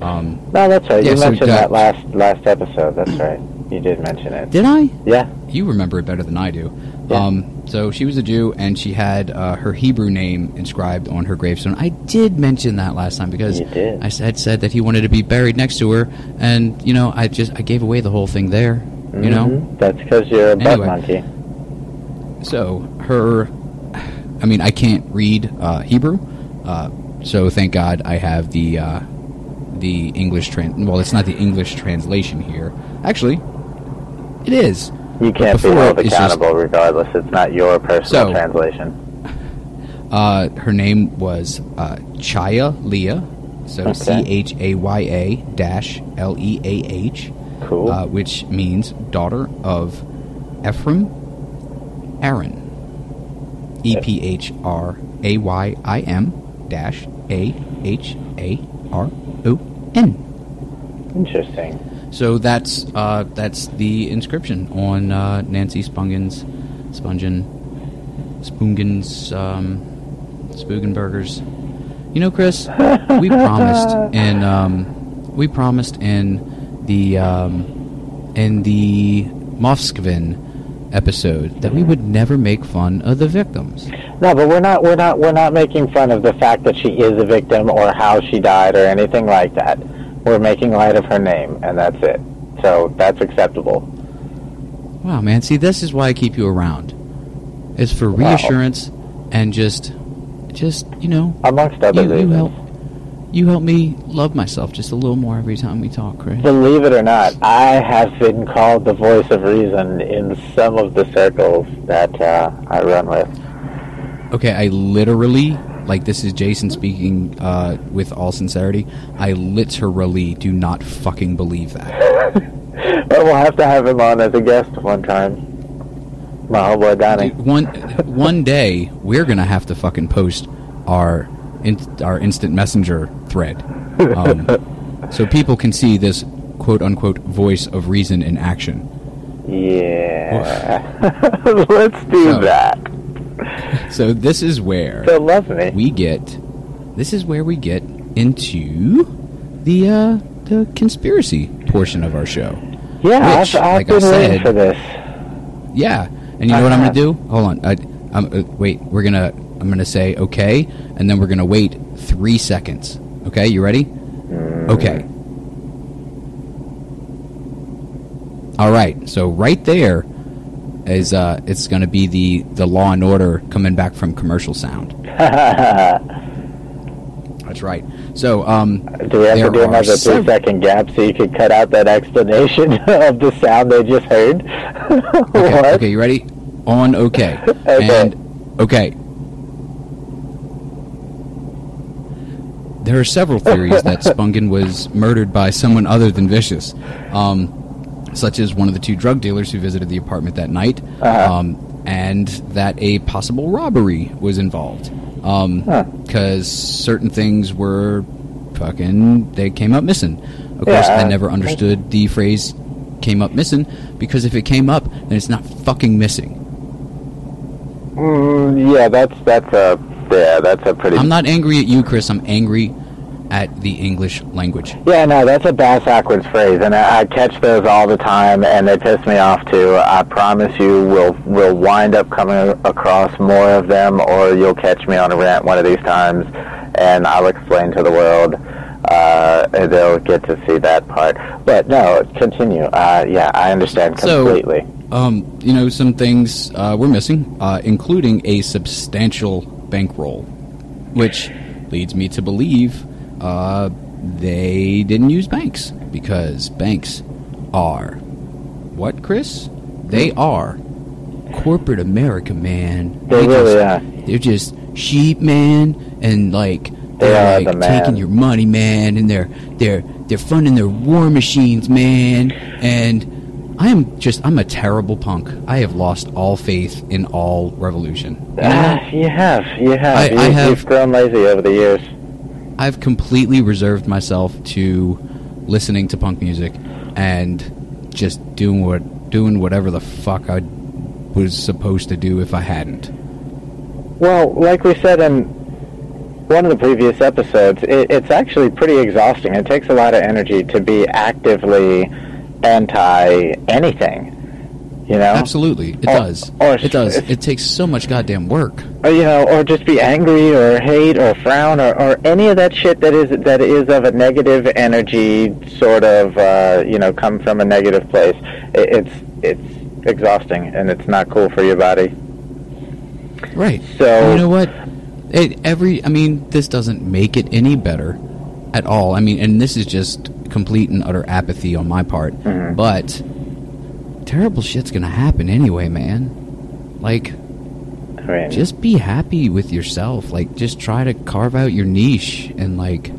um, No, that's right. Yeah, you so mentioned that- that last last episode. That's right. You did mention it. did I? Yeah. You remember it better than I do. Yeah. Um, so she was a Jew, and she had uh, her Hebrew name inscribed on her gravestone. I did mention that last time because I said said that he wanted to be buried next to her, and you know, I just I gave away the whole thing there. You know, Mhm. That's because you're a butt Anyway. monkey. so her, I mean, I can't read uh, Hebrew, uh, so thank God I have the uh, the English trans. Well, it's not the English translation here. Actually, it is. You can't be held it's just- accountable regardless. It's not your personal So- translation. Uh, her name was uh, Chaya Leah, so C. H A Y A dash L E A H, Cool. uh, which means daughter of Ephraim Aaron. E P H R A Y I M dash A H A R O N. Interesting. So that's uh, that's the inscription on uh, Nancy Spungen's Spungen Spungen's um, Spugenberger's. You know, Chris, we promised in um, we promised in the um, in the Moskvin episode that we would never make fun of the victims. No, but we're not. We're not. We're not making fun of the fact that she is a victim or how she died or anything like that. We're making light of her name, and that's it. So that's acceptable. Wow, man! See, this is why I keep you around. It's for Wow. reassurance and just, just you know, Amongst other you, you help you help me love myself just a little more every time we talk, Chris. Believe it or not, I have been called the voice of reason in some of the circles that uh, I run with. Okay, I literally like this is Jason speaking uh, with all sincerity. I literally do not fucking believe that. We'll have to have him on as a guest one time. My homeboy Donnie. one one day we're gonna have to fucking post our in, our instant messenger thread, um, so people can see this quote unquote voice of reason in action. Yeah. Let's do So- that. So this is where So love me. we get this is where we get into the uh, the conspiracy portion of our show. yeah, which, I've, I've like I been waiting said- for this. Yeah, and you know what I'm Uh-huh. gonna do? Hold on. I, I'm, uh, wait, we're gonna. I'm gonna say okay, and then we're gonna wait three seconds. Okay, you ready? Okay. All right. So right there is uh, it's gonna be the the Law and Order coming back from commercial sound. That's right. So um, Do we have to do another three second gap so you can cut out that explanation of the sound they just heard? Okay, okay, you ready? On okay. Okay. And okay. There are several theories that Spungen was murdered by someone other than Vicious, um, such as one of the two drug dealers who visited the apartment that night, Uh-huh. um, and that a possible robbery was involved. Because Huh. certain things were fucking they came up missing. Of course, Yeah, I never understood the phrase "came up missing" because if it came up, then it's not fucking missing. Mm, yeah, that's that's a yeah, that's a pretty. I'm not angry at you, Chris. I'm angry at the English language. Yeah, no, that's a bass backwards phrase, and I, I catch those all the time, and they piss me off too. I promise you, we'll we'll wind up coming across more of them, or you'll catch me on a rant one of these times, and I'll explain to the world. Uh, and they'll get to see that part. But no, continue. Uh, yeah, I understand So- completely. Um, you know, some things uh, we're missing, uh, including a substantial bankroll, which leads me to believe uh, they didn't use banks because banks are what, Chris? They are corporate America, man. They really just, are. They're just sheep, man, and like They they're like the taking your money, man, and they're they're they're funding their war machines, man, and. I am just, I'm a terrible punk. I have lost all faith in all revolution. You know? Ah, you have, you have. I- you, I have- You've grown lazy over the years. I've completely reserved myself to listening to punk music and just doing what, doing whatever the fuck I was supposed to do if I hadn't. Well, like we said in one of the previous episodes, it, it's actually pretty exhausting. It takes a lot of energy to be actively anti anything. You know, Absolutely, it Or- does. or it does. It takes so much goddamn work. or, you know, or just be angry or hate or frown or, or any of that shit that is that is of a negative energy, sort of, uh, you know, come from a negative place. It, it's it's exhausting and it's not cool for your body. Right. So- you know what? It, every I mean, this doesn't make it any better at all. I mean, and this is just complete and utter apathy on my part. Mhm. But terrible shit's gonna happen anyway, man. Like, just be happy with yourself. Like, just try to carve out your niche and like,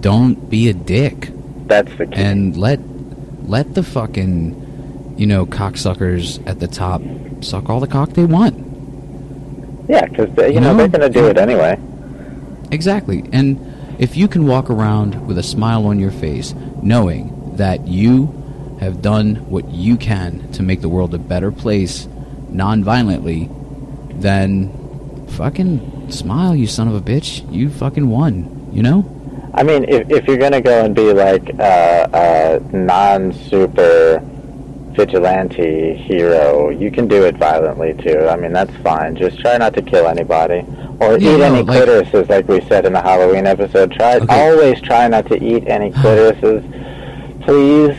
don't be a dick that's the key. and let let the fucking you know cocksuckers at the top suck all the cock they want. Yeah, because you uh, You know, know? they're to do it anyway. Exactly. And if you can walk around with a smile on your face, knowing that you have done what you can to make the world a better place non-violently, then fucking smile, you son of a bitch. You fucking won, you know? I mean, if if you're going to go and be like uh, a non-super vigilante hero, you can do it violently too. I mean, that's fine. Just try not to kill anybody or Yeah, eat no, any like- clitorises, like we said in the Halloween episode. Try Okay. always try not to eat any clitorises, please.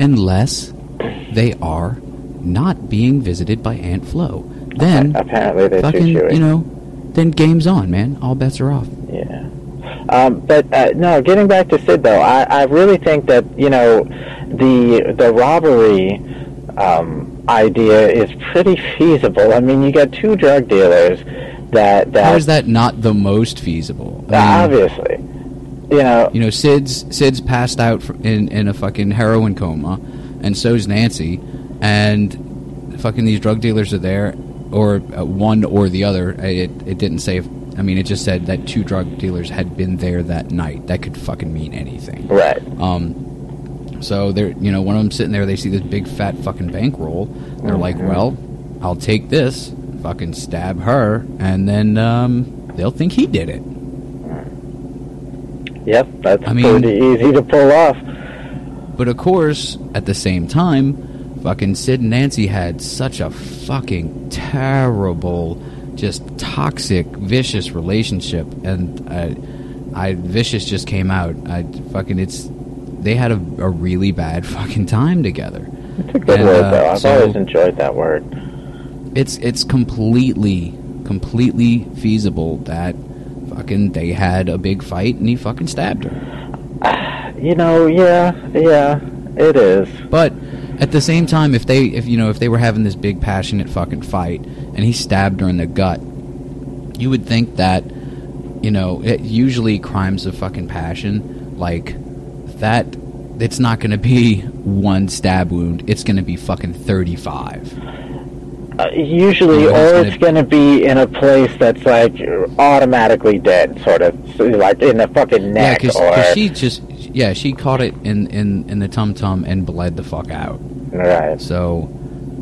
Unless they are not being visited by Aunt Flo. Then Apparently, they're fucking, too chewy. you know, then game's on, man. All bets are off. Yeah. Um, but uh, no, getting back to Sid though, I, I really think that you know the the robbery um, idea is pretty feasible. I mean, you got two drug dealers that that How is that not the most feasible? I mean, obviously, you know, You know, Sid's Sid's passed out in in a fucking heroin coma, and so's Nancy, and fucking these drug dealers are there, or uh, one or the other. It it didn't say. If, I mean, it just said that two drug dealers had been there that night. That could fucking mean anything. right? Um, so they're you know one of them sitting there. They see this big fat fucking bankroll. They're like, Mhm. well, I'll take this. Fucking stab her, and then um, they'll think he did it. Yep, that's I mean- pretty easy to pull off. But of course, at the same time, fucking Sid and Nancy had such a fucking terrible, just toxic, vicious relationship, and I, I vicious just came out. I fucking it's they had a, a really bad fucking time together. It's a good And, word uh, though. I've so- always enjoyed that word. It's it's completely completely feasible that fucking they had a big fight and he fucking stabbed her. You know, yeah, yeah, it is. But at the same time, if they, if you know, if they were having this big passionate fucking fight, and he stabbed her in the gut, you would think that, you know, it, usually crimes of fucking passion, like that, it's not going to be one stab wound. It's going to be fucking thirty-five. Uh, usually, or it's going to be in a place that's like automatically dead, sort of, so, like in the fucking neck. Yeah, because or she just yeah she caught it in in in the tum tum and bled the fuck out. right. So,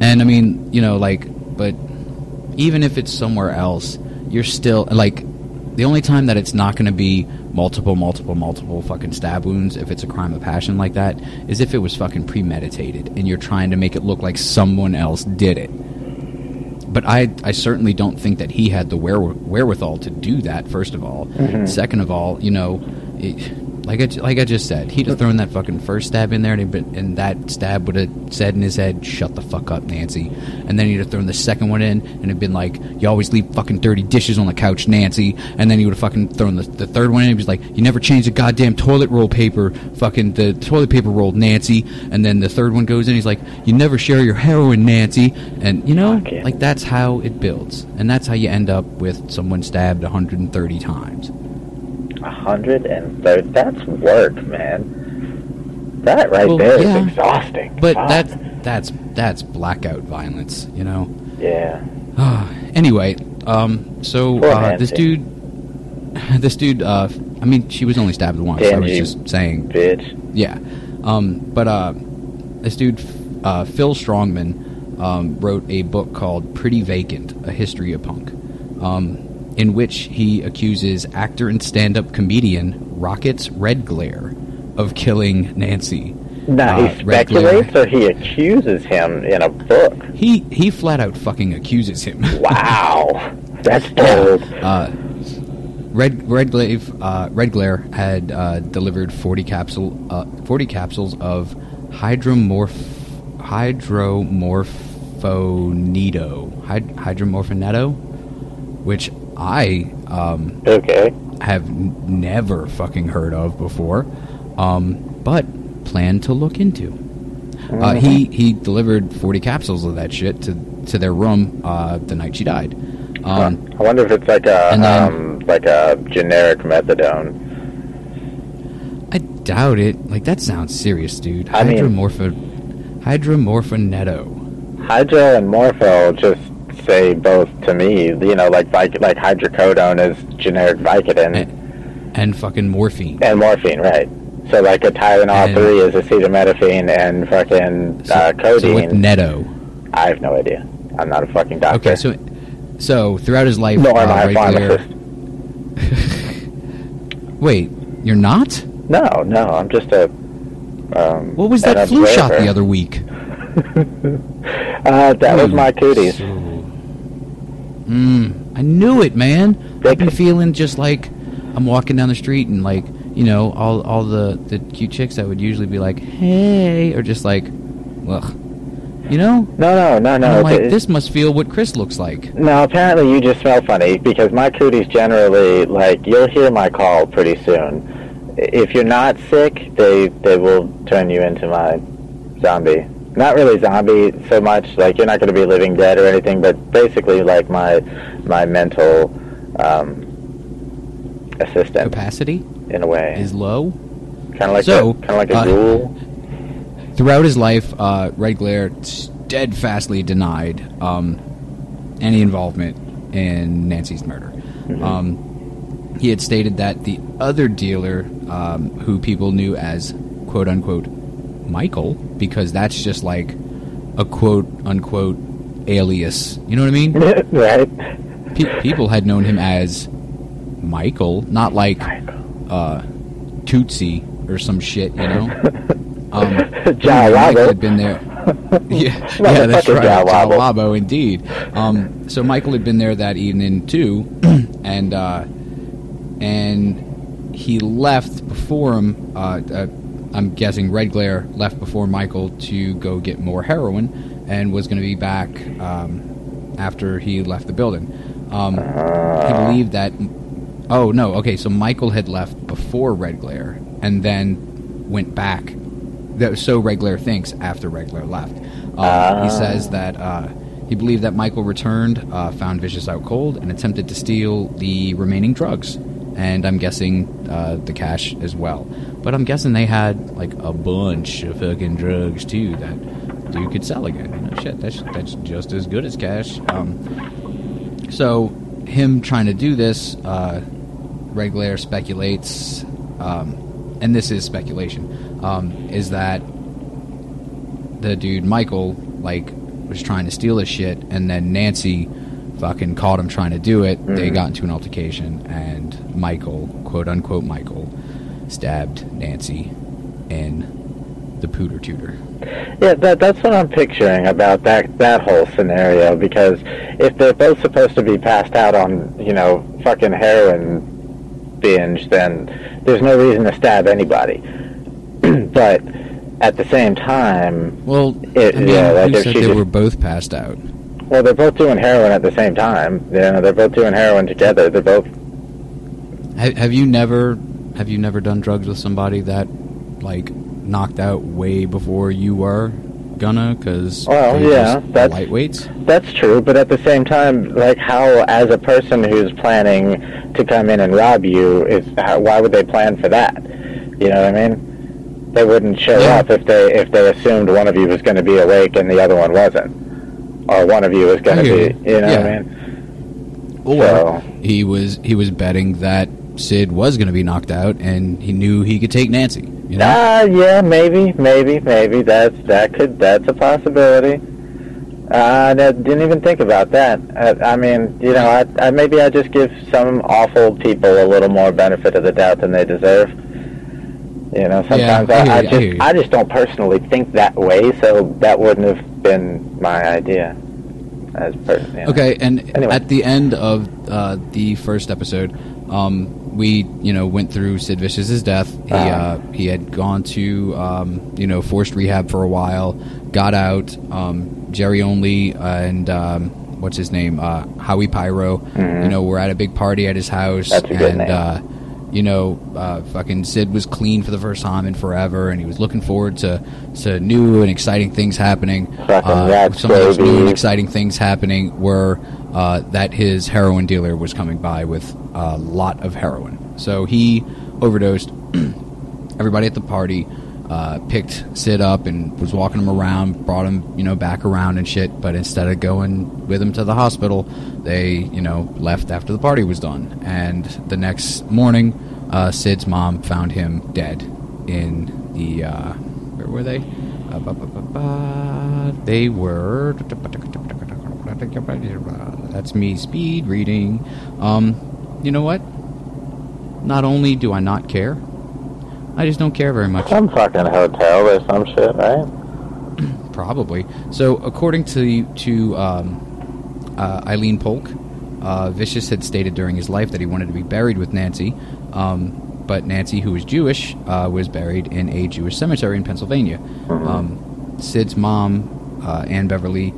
and I mean, you know, like, but even if it's somewhere else, you're still like the only time that it's not going to be multiple, multiple, multiple fucking stab wounds if it's a crime of passion like that is if it was fucking premeditated and you're trying to make it look like someone else did it. But I, I certainly don't think that he had the where, wherewithal to do that. First of all, mm-hmm. second of all, you know, it, like I, like I just said, he'd have thrown that fucking first stab in there, and, been, and that stab would have said in his head, "Shut the fuck up, Nancy." And then he'd have thrown the second one in, and it'd been like, "You always leave fucking dirty dishes on the couch, Nancy." And then he would have fucking thrown the, the third one in, and he was like, "You never change the goddamn toilet roll paper, fucking the toilet paper roll, Nancy." And then the third one goes in, he's like, "You never share your heroin, Nancy." And you know, yeah. like that's how it builds, and that's how you end up with someone stabbed 130 times. A hundred and thirty. That's work, man. That right Well, there is yeah. exhausting. But that's that's that's blackout violence, you know. yeah. anyway, um, so uh, this dude, this dude, uh, I mean, she was only stabbed once. I was just saying, Bitch. yeah. Um, but uh, this dude, uh, Phil Strongman, um, wrote a book called "Pretty Vacant: A History of Punk," um, in which he accuses actor and stand-up comedian Rockets Redglare of killing Nancy. Now Uh, he speculates or he accuses him in a book. He he flat out fucking accuses him. Wow. That's bold. Uh, Red Red Glaive uh, Redglare had uh, delivered forty capsule uh, forty capsules of hydromorph hydromorphonido Hyd- hydromorphoneto, which I um, Okay. have n- never fucking heard of before, um, but plan to look into. Uh, he he delivered forty capsules of that shit to to their room uh, the night she died. Um, I wonder if it's like a then- um, like a generic methadone. I doubt it. Like that sounds serious, dude. I mean- Hydromorpho, hydromorphoneto. Hydro and morpho just say both to me. You know, like Vic- like hydrocodone is generic Vicodin And, and fucking morphine. and morphine, right? So like a Tylenol And- three is acetaminophen and fucking So, uh, so codeine. with Netto. I have no idea. I'm not a fucking doctor. Okay, so so throughout his life, nor am I a pharmacist. Wait, you're not? No, no, I'm just a. Um, What was that flu shot the other week? Uh, that was my cooties. Mm, I knew it, man. I've been feeling just like I'm walking down the street and like you know all all the the cute chicks that would usually be like, "Hey," or just like, "Ugh," you know. No, no, no, And no. I'm like, this must feel what Chris looks like. No, apparently you just smell funny because my cooties generally like you'll hear my call pretty soon. If you're not sick, they they will turn you into my zombie. Not really zombie so much. Like you're not going to be living dead or anything, but basically like my my mental um, assistant Capacity in a way. is low. Kind of like So, kind of like a uh, ghoul. Throughout his life, uh, Redglare steadfastly denied um, any involvement in Nancy's murder. Um, he had stated that the other dealer, um, who people knew as "quote unquote" Michael, because that's just like a quote unquote alias. You know what I mean? right. Pe- people had known him as Michael, not like uh, Tootsie or some shit, you know. Um, Michael had been there. Yeah, yeah, that's right. Jow Jow Wabo. Wabo, indeed. Um, so Michael had been there that evening too, and uh, and he left before him. Uh, uh, I'm guessing Redglare left before Michael to go get more heroin, and was going to be back um, after he left the building. Um, he believed that. Oh no. Okay, so Michael had left before Redglare, and then went back. That, so Redglare thinks after Red Glare left. Um, He says that uh, he believed that Michael returned, uh, found Vicious out cold, and attempted to steal the remaining drugs. And I'm guessing uh, the cash as well. But I'm guessing they had like a bunch of fucking drugs too that dude could sell again. You know, shit, that's that's just as good as cash. Um, so him trying to do this, uh, Redglare speculates, um, and this is speculation, um, is that the dude Michael like was trying to steal his shit, and then Nancy fucking caught him trying to do it. They Mhm. got into an altercation, and Michael, quote unquote Michael, stabbed Nancy in the pooter tutor. Yeah, that that's what I'm picturing about that that whole scenario. Because if they're both supposed to be passed out on, you know, fucking heroin binge, then there's no reason to stab anybody. but at the same time, Well, It- I mean, yeah, like said they just- were both passed out? well, they're both doing heroin at the same time. You know, they're both doing heroin together. They're both Have, have you never have you never done drugs with somebody that like knocked out way before you were gonna? Because Well, yeah, that's- lightweights. That's true, but at the same time, like how, as a person who's planning to come in and rob you, is how, why would they plan for that? You know what I mean? They wouldn't show Yeah. up if they if they assumed one of you was going to be awake and the other one wasn't, or one of you was going to be. you. Know what I mean? Or So- he was he was betting that Sid was gonna be knocked out, and he knew he could take Nancy. You know? Ah, yeah, maybe, maybe, maybe that's that could that's a possibility. Uh, I didn't even think about that. I, I mean, you know, I, I maybe I just give some awful people a little more benefit of the doubt than they deserve. You know, sometimes I I, I you, I just. I just don't personally think that way, so that wouldn't have been my idea. As per, you know. Okay, and Anyway. at the end of uh, the first episode, um, we you know went through Sid Vicious's death. He Uh-huh. uh, he had gone to um, you know forced rehab for a while, got out. Um, Jerry Only and um, what's his name, uh, Howie Pyro. Mhm. You know, we're at a big party at his house, That's a good and name. uh, you know, uh, fucking Sid was clean for the first time in forever, and he was looking forward to to new and exciting things happening. Uh, some of those new and exciting things happening were uh, that his heroin dealer was coming by with a lot of heroin. So he overdosed. Everybody at the party uh, picked Sid up and was walking him around, brought him, you know, back around and shit. But instead of going with him to the hospital, they, you know, left after the party was done. And the next morning, uh, Sid's mom found him dead in the. Uh, where were they? Uh. They were. That's me speed reading. Um, you know what? Not only do I not care, I just don't care very much. Some fucking hotel or some shit, right? Probably. So, according to to um, uh, Eileen Polk, uh, Vicious had stated during his life that he wanted to be buried with Nancy, um, but Nancy, who was Jewish, uh, was buried in a Jewish cemetery in Pennsylvania. Um, Sid's mom, uh, Anne Beverly,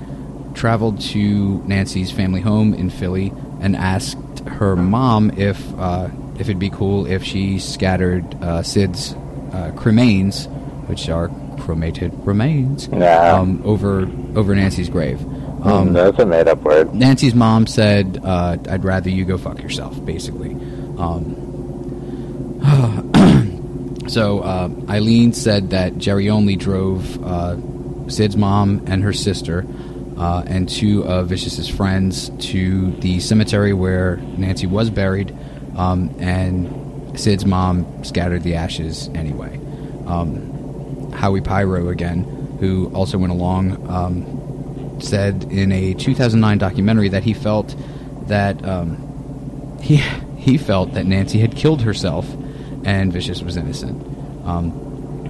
traveled to Nancy's family home in Philly and asked her mom if uh, if it'd be cool if she scattered uh, Sid's uh, cremains, which are cremated remains, um, over over Nancy's grave. Um, Um, that's a made up word. Nancy's mom said, uh, "I'd rather you go fuck yourself," basically. Um, so uh, Eileen said that Jerry Only drove uh, Sid's mom and her sister uh, and two of Vicious's friends to the cemetery where Nancy was buried, um, and Sid's mom scattered the ashes anyway. Um, Howie Pyro again, who also went along. Um, said in a 2009 documentary that he felt that um, he he felt that Nancy had killed herself and Vicious was innocent. Um,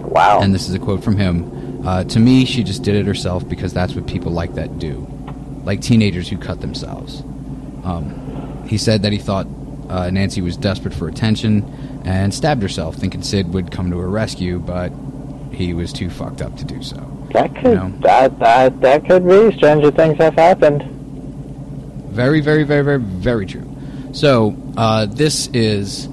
Wow. and this is a quote from him. Uh, to me, she just did it herself because that's what people like that do, like teenagers who cut themselves. Um, he said that he thought uh, Nancy was desperate for attention and stabbed herself, thinking Sid would come to her rescue, but he was too fucked up to do so. that could know. that that that could be. Stranger things have happened. Very, very, very, very, very true. So, uh, this is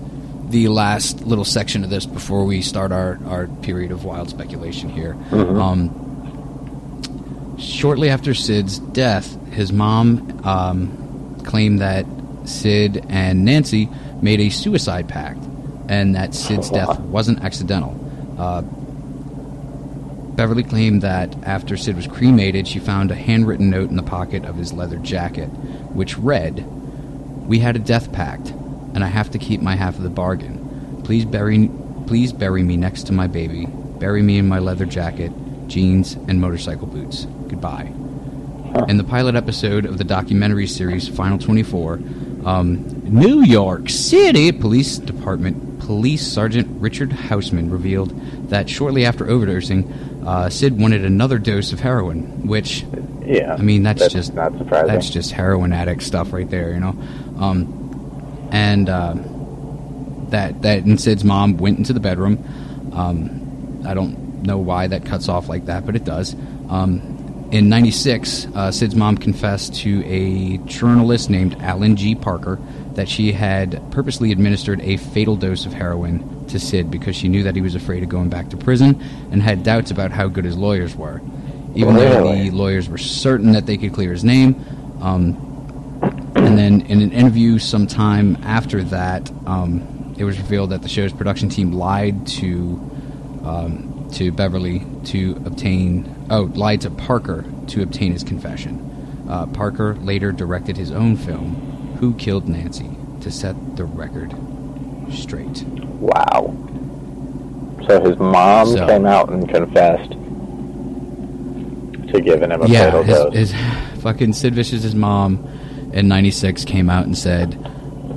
the last little section of this before we start our, our period of wild speculation here. Mhm. Um, shortly after Sid's death, his mom um, claimed that Sid and Nancy made a suicide pact and that Sid's death wasn't accidental. Uh, Beverly claimed that after Sid was cremated, she found a handwritten note in the pocket of his leather jacket, which read, "We had a death pact, and I have to keep my half of the bargain. Please bury, please bury me next to my baby. Bury me in my leather jacket, jeans, and motorcycle boots. Goodbye." In the pilot episode of the documentary series Final 24, um, New York City Police Department Police Sergeant Richard Houseman revealed that shortly after overdosing, uh, Sid wanted another dose of heroin, which Yeah. I mean that's, That's just not surprising. That's just heroin addict stuff right there, you know. Um, and uh, that that and Sid's mom went into the bedroom. Um, I don't know why that cuts off like that, but it does. Um, in '96, uh, Sid's mom confessed to a journalist named Alan G. Parker that she had purposely administered a fatal dose of heroin to Sid because she knew that he was afraid of going back to prison and had doubts about how good his lawyers were. Even though the lawyers were certain that they could clear his name, um, and then in an interview sometime after that, um, it was revealed that the show's production team lied to um, to Beverly to obtain oh lied to Parker to obtain his confession. Uh, Parker later directed his own film, Who Killed Nancy, to set the record straight. Wow. So his mom So- came out and confessed to giving him a yeah, fatal dose. his, his fucking Sid Vicious's mom in '96 came out and said,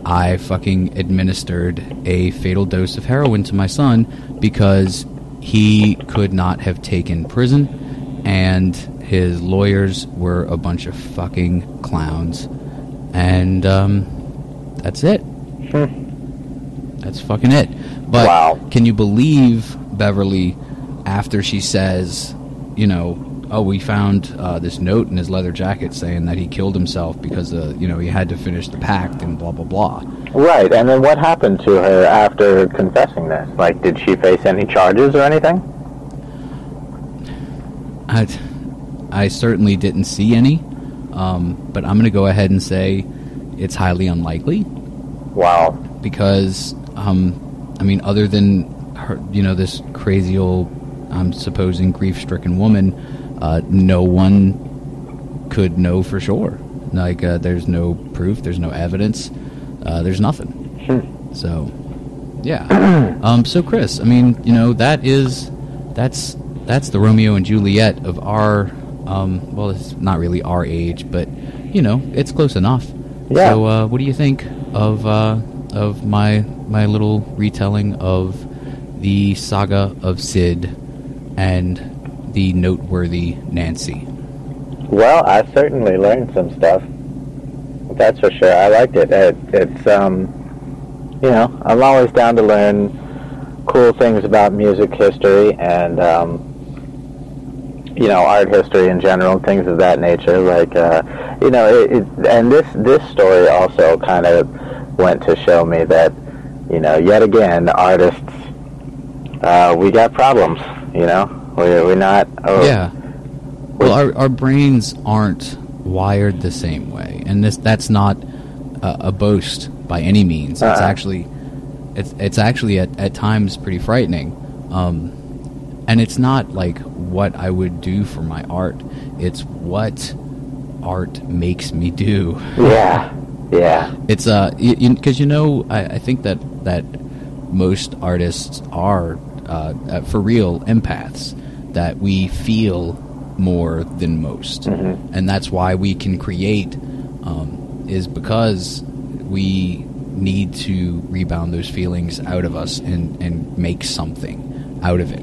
"I fucking administered a fatal dose of heroin to my son because he could not have taken prison, and his lawyers were a bunch of fucking clowns, and um, that's it. That's fucking it. But Wow. can you believe Beverly after she says, you know, oh, we found uh, this note in his leather jacket saying that he killed himself because, uh, you know, he had to finish the pact and blah, blah, blah. Right, and then what happened to her after confessing this? Like, did she face any charges or anything? I, I certainly didn't see any, um, but I'm going to go ahead and say it's highly unlikely Wow. because, um, I mean, other than her, you know, this crazy old, I'm supposing grief-stricken woman, uh, no one could know for sure. Like, uh, there's no proof, there's no evidence, uh, there's nothing. Sure. So, yeah. um, so, Chris, I mean, you know, that is that's that's the Romeo and Juliet of our, um, well, it's not really our age, but you know, it's close enough. Yeah. So, uh, what do you think of uh, of my my little retelling of the saga of Sid and the noteworthy Nancy? Well, I certainly learned some stuff. That's for sure. I liked it. it it's, um, you know, I'm always down to learn cool things about music history and, um, you know, art history in general, and things of that nature. Like, uh, you know, it, it, and this this story also kind of went to show me that, you know, yet again, artists, uh, we got problems. You know, we we're not. Oh, Yeah. Well, our, our brains aren't wired the same way, and this that's not a, a boast by any means. It's Uh-uh. actually it's it's actually at, at times pretty frightening, um, and it's not like what I would do for my art. It's what art makes me do. Yeah, yeah, It's uh, because you, know, I, I think that that most artists are uh, uh, for real empaths. That we feel more than most, Mhm. and that's why we can create. Um, is because we need to rebound those feelings out of us and and make something out of it.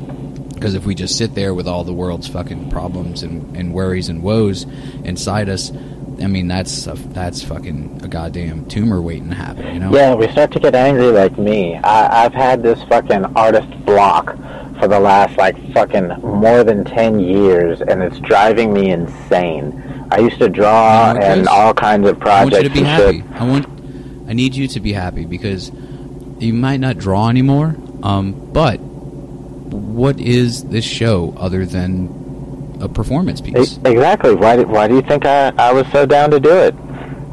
Because if we just sit there with all the world's fucking problems and, and worries and woes inside us, I mean that's a, that's fucking a goddamn tumor waiting to happen, you know? yeah. We start to get angry like me. I, I've had this fucking artist block for the last like fucking more than ten years, and it's driving me insane. I used to draw and all kinds of I want projects you to be happy. shit. I want, I need you to be happy because you might not draw anymore. Um, but what is this show other than a performance piece? Exactly. Why? Did, why do you think I, I was so down to do it?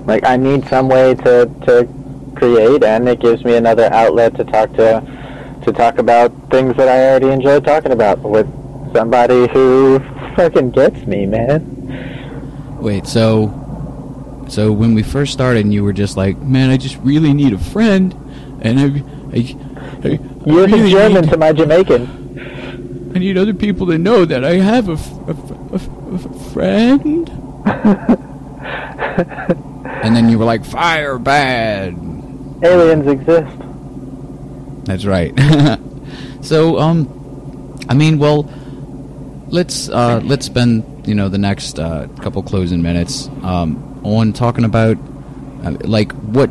Like I need some way to to create, and it gives me another outlet to talk to to talk about things that I already enjoy talking about with somebody who fucking gets me, man. Wait, so so when we first started, and you were just like, "Man, I just really need a friend," and I, I, I You're really the German to my Jamaican. I need other people to know that I have a a friend. and then you were like, "Fire bad." Aliens exist. That's right. so, um, I mean, well, let's uh, let's spend you know the next uh, couple closing minutes um, on talking about uh, like what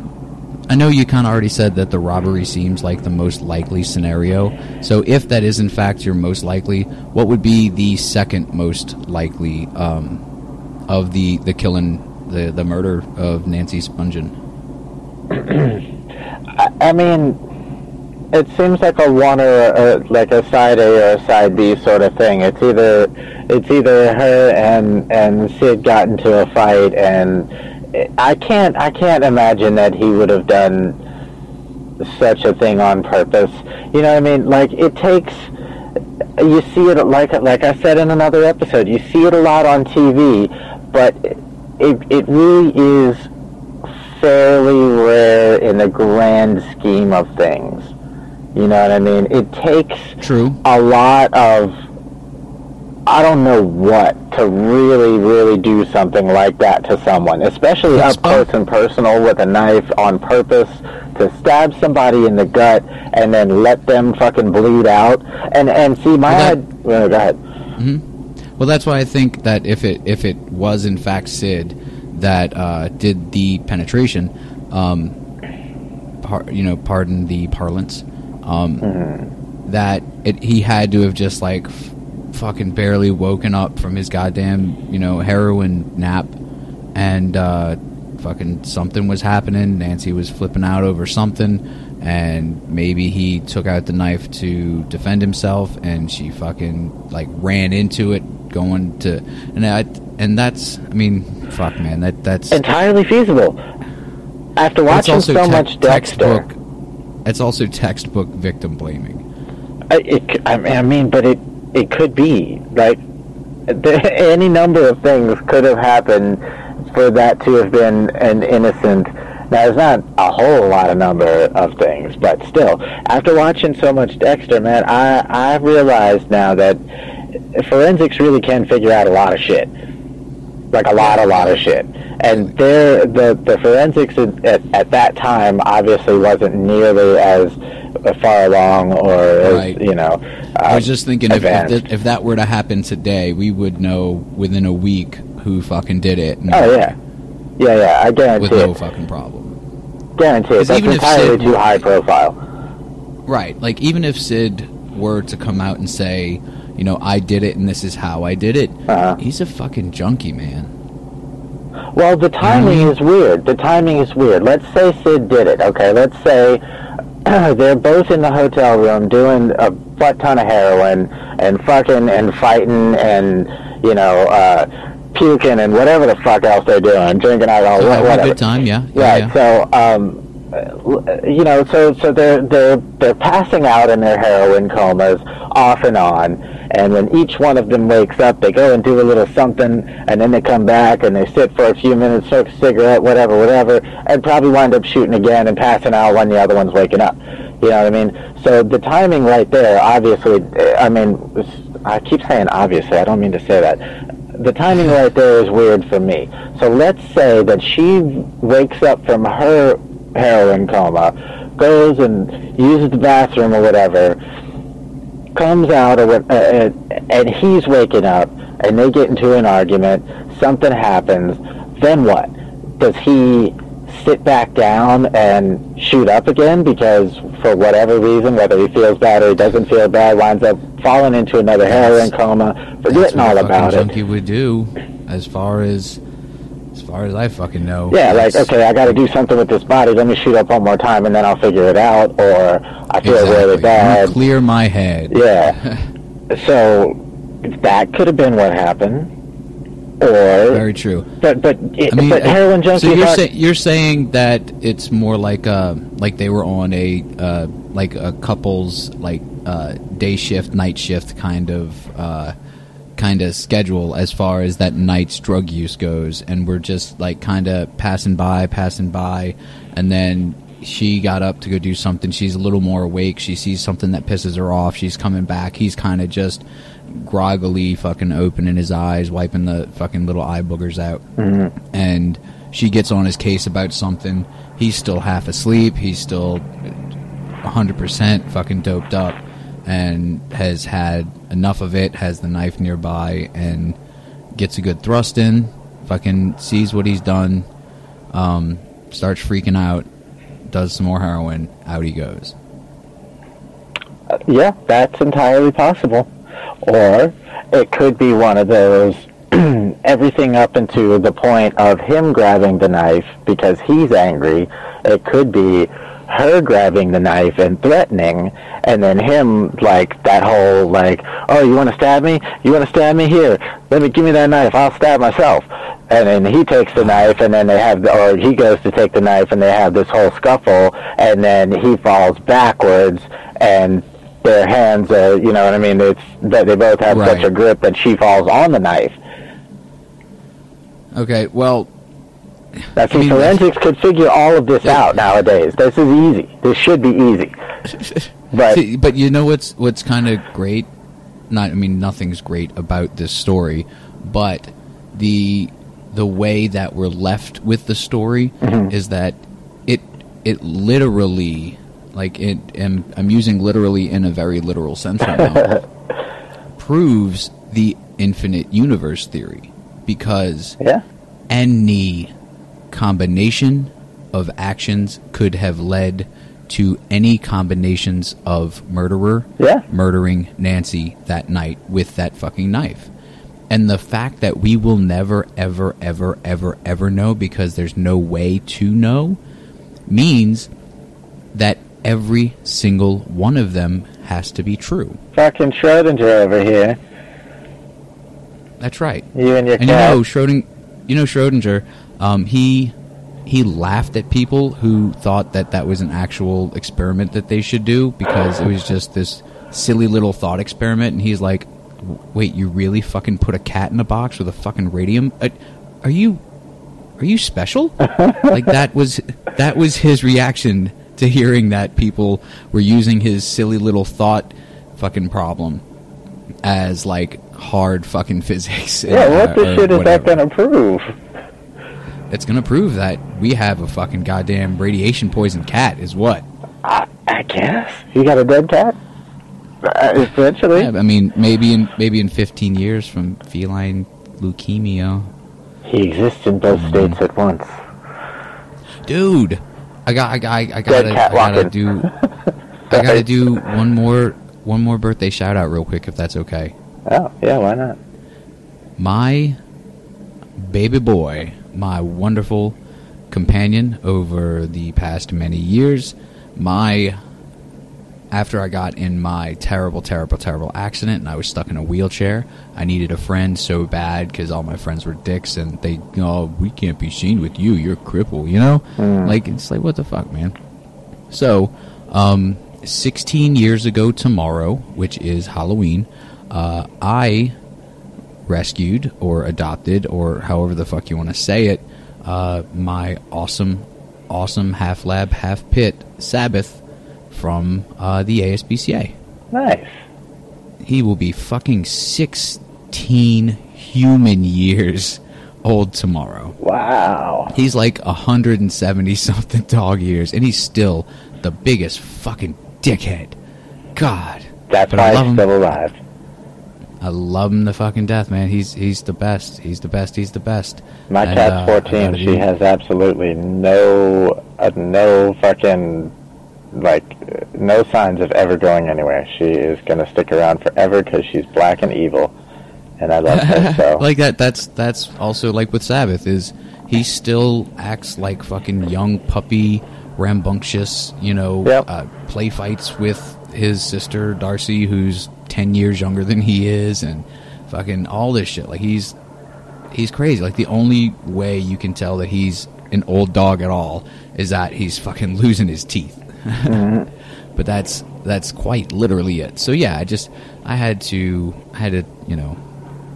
I know you kind of already said that the robbery seems like the most likely scenario. So, if that is in fact your most likely, what would be the second most likely um, of the the killing, the the murder of Nancy Spungen? I, I mean, it seems like a one or like a side A or a side B sort of thing. It's either it's either her and and Sid got into a fight, and I can't I can't imagine that he would have done such a thing on purpose. You know what I mean? Like it takes. You see it like like I said in another episode. You see it a lot on TV, but it it really is fairly rare in the grand scheme of things. You know what I mean? It takes True. a lot of I don't know what to really, really do something like that to someone, especially That's up close and personal with a knife on purpose to stab somebody in the gut and then let them fucking bleed out. And and see my Well, that- head. Well, go ahead. Well, that's why I think that if it if it was in fact Sid that uh, did the penetration, um, par- you know, pardon the parlance, um, that it, he had to have just like f- fucking barely woken up from his goddamn you know heroin nap, and uh, fucking something was happening. Nancy was flipping out over something, and maybe he took out the knife to defend himself, and she fucking like ran into it, going to, and I, and that's, I mean, fuck, man, that that's Entirely feasible. After watching so te- much Dexter, textbook. It's also textbook victim blaming. I, it, I mean, but it it could be the, any number of things could have happened for that to have been an innocent. Now, it's not a whole lot of number of things, but still, after watching so much Dexter, man, I I realized now that forensics really can figure out a lot of shit, like a lot, a lot of shit. And there, the the forensics at, at, at that time obviously wasn't nearly as far along or as, Right. you know. I uh, was just thinking if if, th- if that were to happen today, we would know within a week who fucking did it. and Oh yeah, yeah, yeah. I guarantee with no fucking problem. Guarantee it. That's even if entirely Sid- too high profile. Right. Like even if Sid were to come out and say, you know, I did it and this is how I did it, Uh-huh. he's a fucking junkie, man. Well, the timing Mhm. is weird. The timing is weird. Let's say Sid did it. Okay, let's say they're both in the hotel room doing a butt ton of heroin and fucking and fighting and you know uh, puking and whatever the fuck else they're doing, drinking alcohol, So wha- having a whatever. good time, yeah. yeah, Right. yeah. So, um, you know, so so they're they're they're passing out in their heroin comas off and on, and when each one of them wakes up, they go and do a little something, and then they come back and they sit for a few minutes, smoke a cigarette, whatever, whatever, and probably wind up shooting again and passing out when the other one's waking up. You know what I mean? So the timing right there, obviously, I mean, I keep saying obviously. I don't mean to say that the timing right there is weird for me. So let's say that she wakes up from her heroin coma, goes and uses the bathroom or whatever, comes out or what, uh, uh, and he's waking up, and they get into an argument. Something happens. Then what? Does he sit back down and shoot up again because for whatever reason, whether he feels bad or he doesn't feel bad, winds up falling into another heroin coma, forgetting all about it. junkie would do, as far as far as I fucking know. Yeah, like okay, I got to do something with this body. Let me shoot up one more time, and then I'll figure it out. Or I feel exactly. really bad. You clear my head. Yeah. so that could have been what happened. Or Very true. but but it, I mean, but heroin junkies So you're, say, you're saying that it's more like uh like they were on a uh like a couple's like uh, day shift, night shift kind of uh, kind of schedule as far as that night's drug use goes, and we're just like kind of passing by, passing by, and then she got up to go do something. She's a little more awake. She sees something that pisses her off. She's coming back. He's kind of just groggily fucking opening his eyes, wiping the fucking little eye boogers out, Mm-hmm. and she gets on his case about something. He's still half asleep. He's still 100% fucking doped up and has had enough of it, has the knife nearby, and gets a good thrust in, fucking sees what he's done, um, starts freaking out, does some more heroin, out he goes. Yeah, that's entirely possible. Or it could be one of those everything up into the point of him grabbing the knife because he's angry. It could be her grabbing the knife and threatening, and then him like that whole like, oh, you want to stab me? You want to stab me? Here, let me give me that knife. I'll stab myself. And then he takes the knife, and then they have, the, or he goes to take the knife, and they have this whole scuffle, and then he falls backwards, and their hands are, you know what I mean? It's that they both have such a grip that she falls on the knife. Okay, well, Now, see, I mean, forensics could figure all of this out nowadays. This is easy. This should be easy. But See, but you know what's what's kind of great? Not, I mean, nothing's great about this story, but the the way that we're left with the story mm-hmm. is that it it literally, like it, and I'm using literally in a very literal sense right now, proves the infinite universe theory because yeah, any combination of actions could have led to any combinations of murderer Yeah. murdering Nancy that night with that fucking knife. And the fact that we will never, ever, ever, ever, ever know because there's no way to know means that every single one of them has to be true. fucking Schrodinger over here. That's right. You and your And you cat. know Schrodinger, you know Schrodinger, um, he he laughed at people who thought that that was an actual experiment that they should do because it was just this silly little thought experiment, and he's like, "Wait, you really fucking put a cat in a box with a fucking radium? Uh, are you are you special?" like that was that was his reaction to hearing that people were using his silly little thought fucking problem as like hard fucking physics. yeah, what uh, the or shit is that to prove? It's gonna prove that we have a fucking goddamn radiation poisoned cat. Is what? I, I guess. You got a dead cat? Uh, essentially. Yeah, I mean, maybe in maybe in 15 years from feline leukemia, He exists in both Mm-hmm. states at once. dude. I got I, got- I, cat I gotta do I gotta do one more one more birthday shout out real quick if that's okay. Oh, yeah, why not? my baby boy, my wonderful companion over the past many years, my after I got in my terrible, terrible, terrible accident and I was stuck in a wheelchair, I needed a friend so bad because all my friends were dicks and they, oh, we can't be seen with you. You're a cripple, you know? Like, it's like, what the fuck, man? So, um, 16 years ago tomorrow, which is Halloween, uh, I rescued or adopted or however the fuck you want to say it, uh, my awesome, awesome half lab, half pit Sabbath from uh, the ASPCA. Nice. He will be fucking 16 human years old tomorrow. Wow. He's like 170 something dog years, and he's still the biggest fucking dickhead. God. That's But why I love he's him. still alive. I love him to fucking death, man. He's he's the best. He's the best. He's the best. My And, cat's uh, 14. She do- has absolutely no, uh, no fucking, like, no signs of ever going anywhere. She is going to stick around forever because she's black and evil. And I love her so. like that. That's that's also like with Sabbath is he still acts like fucking young puppy, rambunctious. You know, Yep. uh, play fights with his sister Darcy, who's ten years younger than he is, and fucking all this shit. Like he's he's crazy. Like the only way you can tell that he's an old dog at all is that he's fucking losing his teeth. but that's that's quite literally it. So yeah, I just I had to I had to you know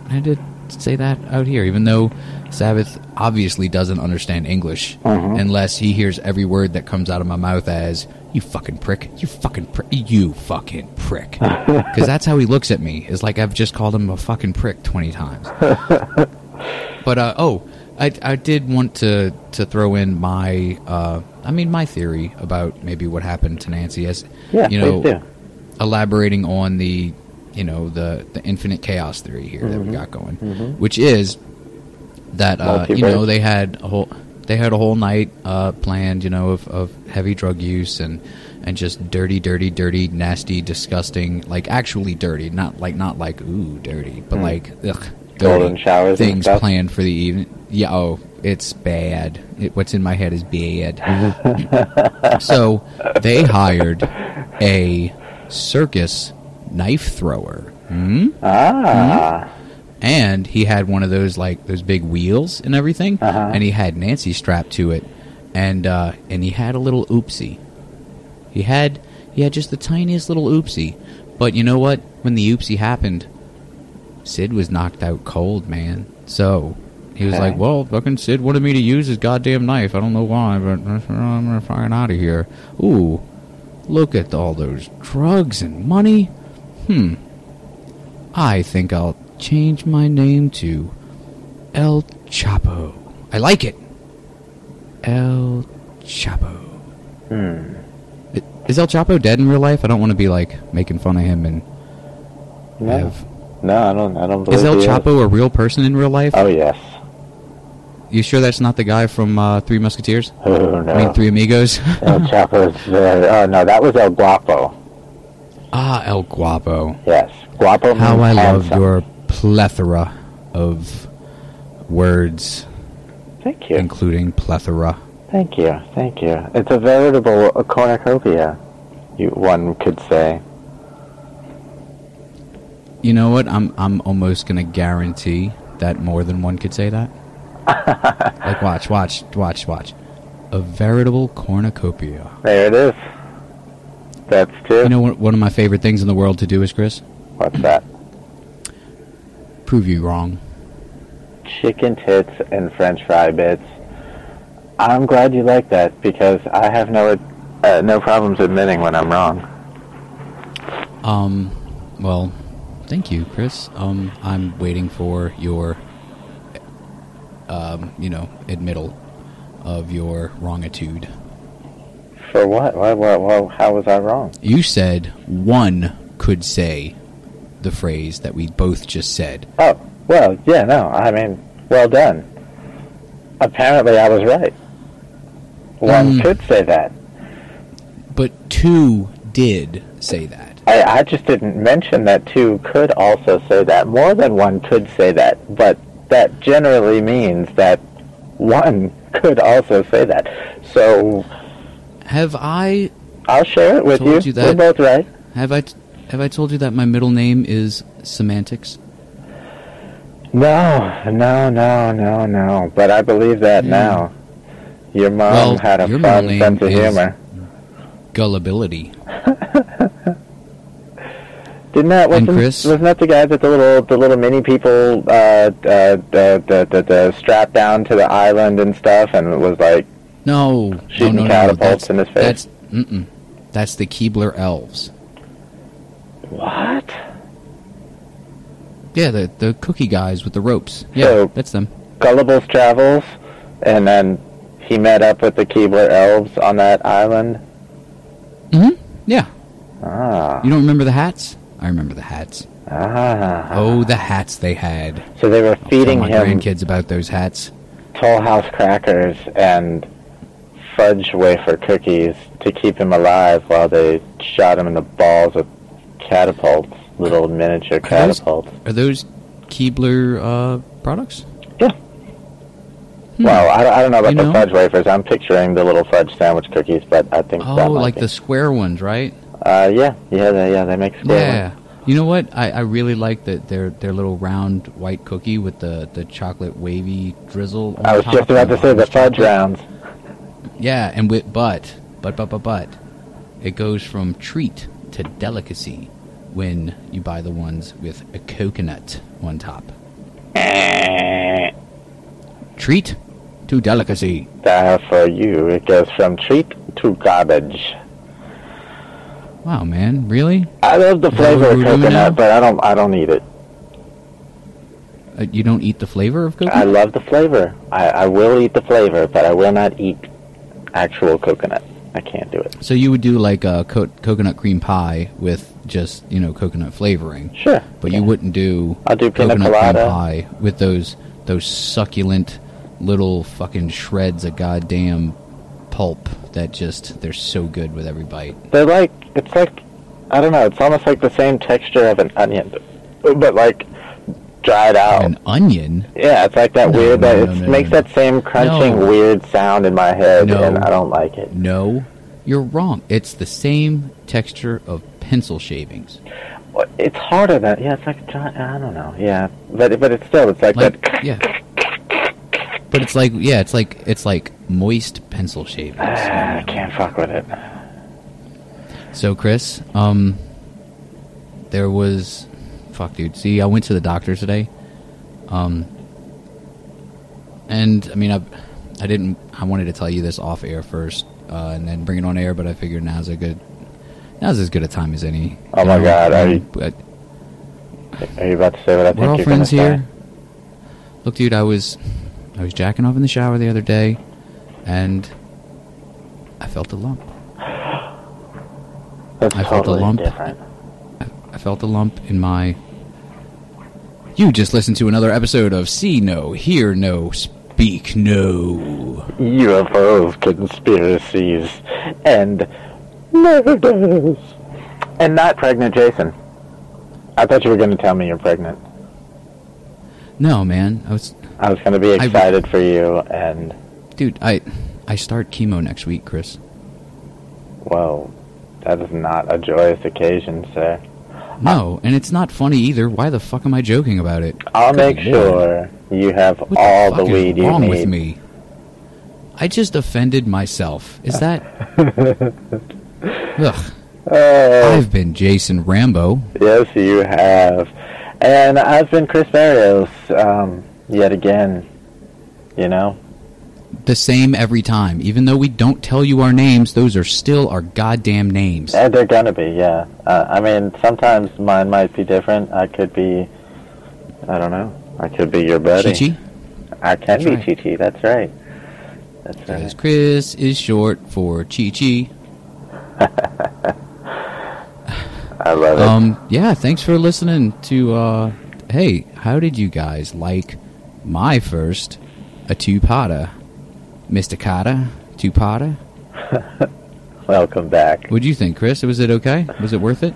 I had to say that out here, even though Sabbath obviously doesn't understand English Mhm. unless he hears every word that comes out of my mouth as "you fucking prick, you fucking prick, you fucking prick," because that's how he looks at me. Is like I've just called him a fucking prick twenty times. But uh, oh, I, I did want to to throw in my uh, I mean my theory about maybe what happened to Nancy as Yeah, you know elaborating on the you know the the infinite chaos theory here that we Mhm. got going, Mhm. which is that uh, you know they had a whole they had a whole night uh, planned you know of, of heavy drug use and and just dirty dirty dirty nasty disgusting like actually dirty not like not like ooh dirty but Hmm. like ugh Golden showers things planned for the evening yeah oh it's bad it, what's in my head is bad so they hired a circus knife thrower hmm? Ah. And he had one of those like those big wheels and everything. Uh-huh. and he had nancy strapped to it. And uh and he had a little oopsie. He had he had just the tiniest little oopsie. But you know what? When the oopsie happened sid was knocked out cold man. So he was Okay. like well fucking sid wanted me to use his goddamn knife? I don't know why but i'm gonna out of here. Ooh look at all those drugs and money. Hmm. I think I'll change my name to El Chapo. I like it. El Chapo. Hmm. Is El Chapo dead in real life? I don't want to be like making fun of him and No. have. No, I don't. I don't Is El Chapo a real person in real life? Oh yes. You sure that's not the guy from uh, Three Musketeers? Oh no. I mean, Three Amigos. El Chapo's very. Oh no, that was El Guapo. ah, El Guapo. Yes, Guapo How I love handsome. your plethora of words, Thank you. including plethora. Thank you. Thank you. It's a veritable cornucopia. You one could say. You know what? I'm I'm almost gonna guarantee that more than one could say that. like, watch, watch, watch, watch. A veritable cornucopia. There it is. That's true. You know what? One of my favorite things in the world to do is Chris What's that? Prove you wrong. Chicken tits and French fry bits. I'm glad you like that because I have no uh, no problems admitting when I'm wrong. Um, well, thank you, Chris. Um, I'm waiting for your, um, you know, admittal of your wrongitude. For what? What? What? what how was I wrong? You said one could say the phrase that we both just said. Oh, well, yeah, no. I mean, well done. Apparently, I was right. One Mm. could say that. But two did say that. I, I just didn't mention that two could also say that. More than one could say that, but that generally means that one could also say that. So Have I I'll share it with Told you We're both right. have I have I told you that my middle name is semantics? No, no, no, no, no. But I believe that Hmm. now. Your mom Well, had a fun sense of humor. Gullibility. Didn't that wasn't, Chris? wasn't that the guy that the little the little mini people uh, uh, the, the, the, the strapped down to the island and stuff and it was like No, no, Shooting no, no. catapults That's, in his face. That's mm-mm. That's the Keebler elves. What? Yeah, the the cookie guys with the ropes. Yeah, So- that's them. Gullible's travels and then he met up with the Keebler elves on that island. hmm Yeah. Ah. You don't remember the hats? I remember the hats. Ah. Oh, the hats they had. So they were I'll feeding tell my him grandkids about those hats. Toll House crackers and fudge wafer cookies to keep him alive while they shot him in the balls with catapults, little miniature Are those- catapults. Are those Keebler uh, products? Yeah. Hmm. Well, I, I don't know about You the know? fudge wafers. I'm picturing the little fudge sandwich cookies, but I think Oh, like be. the square ones, right? Uh, yeah, yeah, they, yeah. They make square Yeah. ones. You know what? I, I really like that their their little round white cookie with the, the chocolate wavy drizzle. On I was just about to say the fudge chocolate. rounds. Yeah, and with but but but but but it goes from treat to delicacy when you buy the ones with a coconut on top. Treat to delicacy. There for you. It goes from treat to garbage. Wow, man, really? I love the flavor of we're doing now? coconut, but I don't. I don't eat it. Uh, you don't eat the flavor of coconut. I love the flavor. I, I will eat the flavor, but I will not eat actual coconut. I can't do it. so you would do like a co- coconut cream pie with just you know coconut flavoring, Sure. but you wouldn't do I'll do coconut cream pie with those those succulent little fucking shreds of goddamn pulp that just they're so good with every bite. They're like it's like I don't know. It's almost like the same texture of an onion, but like dried out. An onion? yeah, it's like that No, weird. no, that no, it makes that same crunching weird sound in my head, and I don't like it. No, you're wrong. It's the same texture of pencil shavings. Well, It's harder than yeah. It's like I don't know. Yeah, but but it's still it's like, Like that. yeah. But it's like yeah, it's like it's like moist pencil shavings. I can't fuck with it. So Chris, um, there was, fuck, dude. See, I went to the doctor today, um, and I mean, I, I didn't. I wanted to tell you this off air first, uh, and then bring it on air. But I figured now's a good, now's as good a time as any. Oh my know, God, are you- but Are you about to say what I think we're all friends here. Look, dude, I was, I was jacking off in the shower the other day, and I felt a lump. say? That's I felt a lump. different. I felt a lump in my. You just listened to another episode of See No, Hear No, Speak No. UFOs, conspiracies, and murders. And not pregnant Jason. I thought you were going to tell me you're pregnant. No, man, I was, I was going to be I- excited for you, and, dude. I, I start chemo next week, Chris. well, that is not a joyous occasion, sir. No, and it's not funny either. Why the fuck am I joking about it? I'll Good make lord. sure you have What all the the, weed you wrong need. with me? I just offended myself. Is that? Ugh. Oh, I've been Jason Rambo. yes, you have. And I've been Chris Barrios, um, yet again. You know? The same every time. Even though we don't tell you our names, those are still our goddamn names. Uh, they're gonna be, yeah. Uh, I mean, sometimes mine might be different. I could be, I don't know. I could be your buddy. Chi-Chi? I can That's be right. Chi Chi. That's right. That's Because right. Chris is short for Chi Chi. I love it. Um, yeah, thanks for listening to, uh, hey, how did you guys like my first, a two-potter? Mr. Carter, two-potter? Welcome back. What'd you think, Chris? Was it okay? Was it worth it?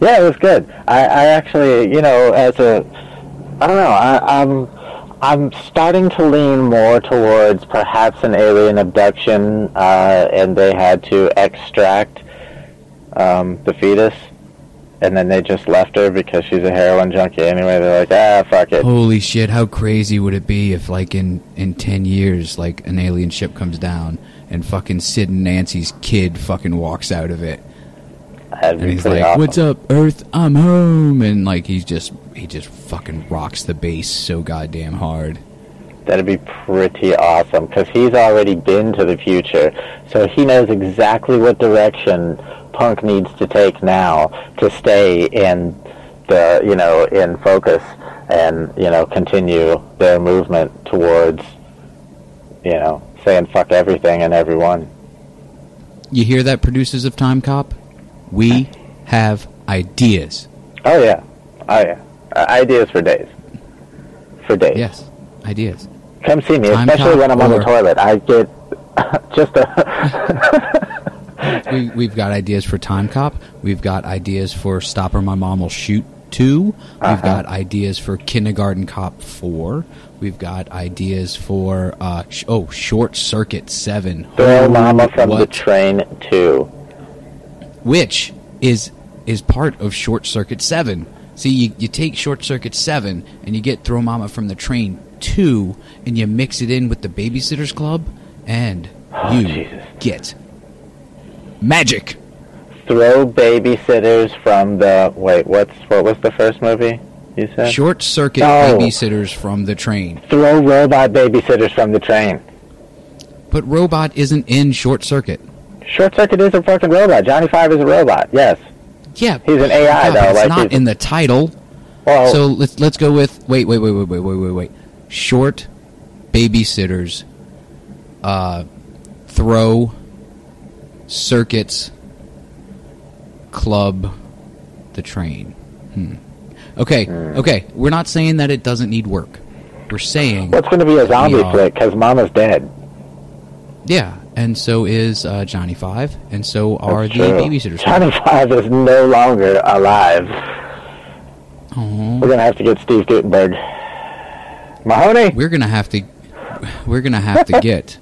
Yeah, it was good. I, I actually, you know, as a, I don't know, I, I'm, I'm starting to lean more towards perhaps an alien abduction, uh, and they had to extract um, the fetus, and then they just left her because she's a heroin junkie anyway. They're like, ah, fuck it. Holy shit, how crazy would it be if, like, in, in 10 years, like, an alien ship comes down and fucking Sid and Nancy's kid fucking walks out of it? That'd And be he's like, awesome. "What's up, Earth? I'm home." And like he's just he just fucking rocks the bass so goddamn hard. That'd be pretty awesome because he's already been to the future, so he knows exactly what direction Punk needs to take now to stay in the you know in focus and you know continue their movement towards you know saying fuck everything and everyone. You hear that, producers of Time Cop? We have ideas. Oh yeah, oh yeah, uh, ideas for days, for days. Yes, ideas. Come see me, Time especially when I'm on the toilet. I get just a. We, we've got ideas for Time Cop. We've got ideas for Stop or My Mom Will Shoot 2. We've Uh-huh. got ideas for Kindergarten Cop 4. We've got ideas for, uh, sh- oh, Short Circuit 7. Throw Mama from the train 2. which is is part of Short Circuit Seven. See, you, you take Short Circuit Seven and you get Throw Mama from the Train Two, and you mix it in with the Babysitters Club, and Oh, you Jesus. get magic. throw babysitters from the wait. What's what was the first movie you said? Short circuit No. babysitters from the train. Throw robot babysitters from the train. But robot isn't in short circuit. Short Circuit is a fucking robot. Johnny Five is a robot. Yes. Yeah, He's an AI yeah, though. It's like not in the title. well, So let's let's go with wait wait wait wait wait wait wait wait short babysitters uh throw circuits club the train. Hmm. Okay, okay. We're not saying that it doesn't need work. We're saying what's going to be a zombie flick? Because Mama's dead. yeah, and so is uh, Johnny Five, and so are That's the true. babysitters. Johnny Five is no longer alive. Aw. We're gonna have to get Steve Guttenberg. Mahoney. we're gonna have to we're gonna have to get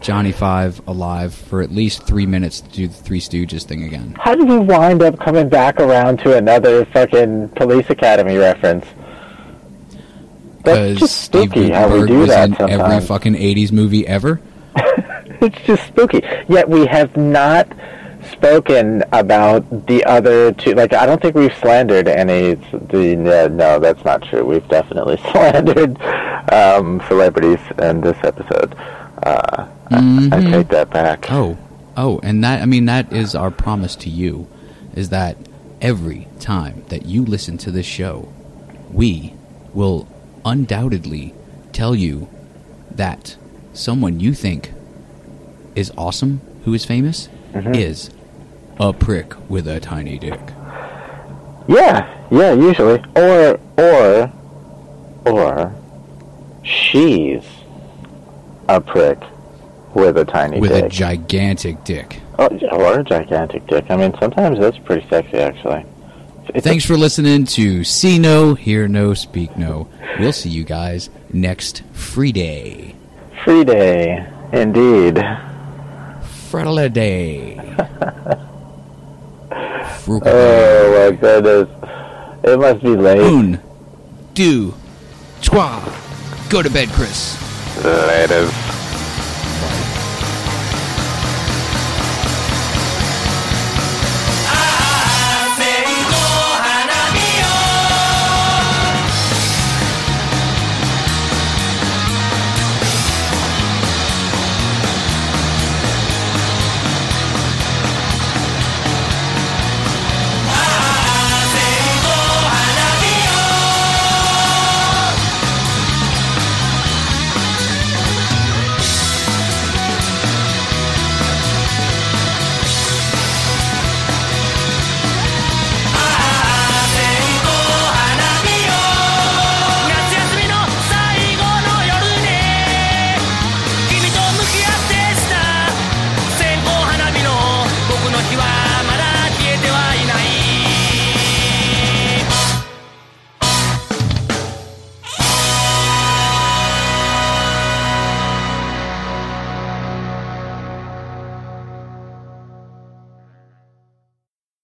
Johnny Five alive for at least three minutes to do the Three Stooges thing again. How did we wind up coming back around to another fucking Police Academy reference? That's just spooky how we do that in every fucking '80s movie ever. it's just spooky. Yet we have not spoken about the other two. Like I don't think we've slandered any. The uh, no, that's not true. We've definitely slandered um, celebrities in this episode. Uh, I, I take that back. Oh, oh, and that I mean that is our promise to you, is that every time that you listen to this show, we will undoubtedly tell you that someone you think is awesome, who is famous, Mm-hmm. is a prick with a tiny dick. Yeah, yeah, usually. Or, or, or, she's a prick with a tiny with a gigantic dick. oh, or a gigantic dick. I mean, sometimes that's pretty sexy, actually. It's Thanks for listening to See No, Hear No, Speak No. We'll see you guys next free day. free day, indeed. Friday day. Oh my goodness, it must be late. Un, deux, trois. Go to bed, Chris. Laters.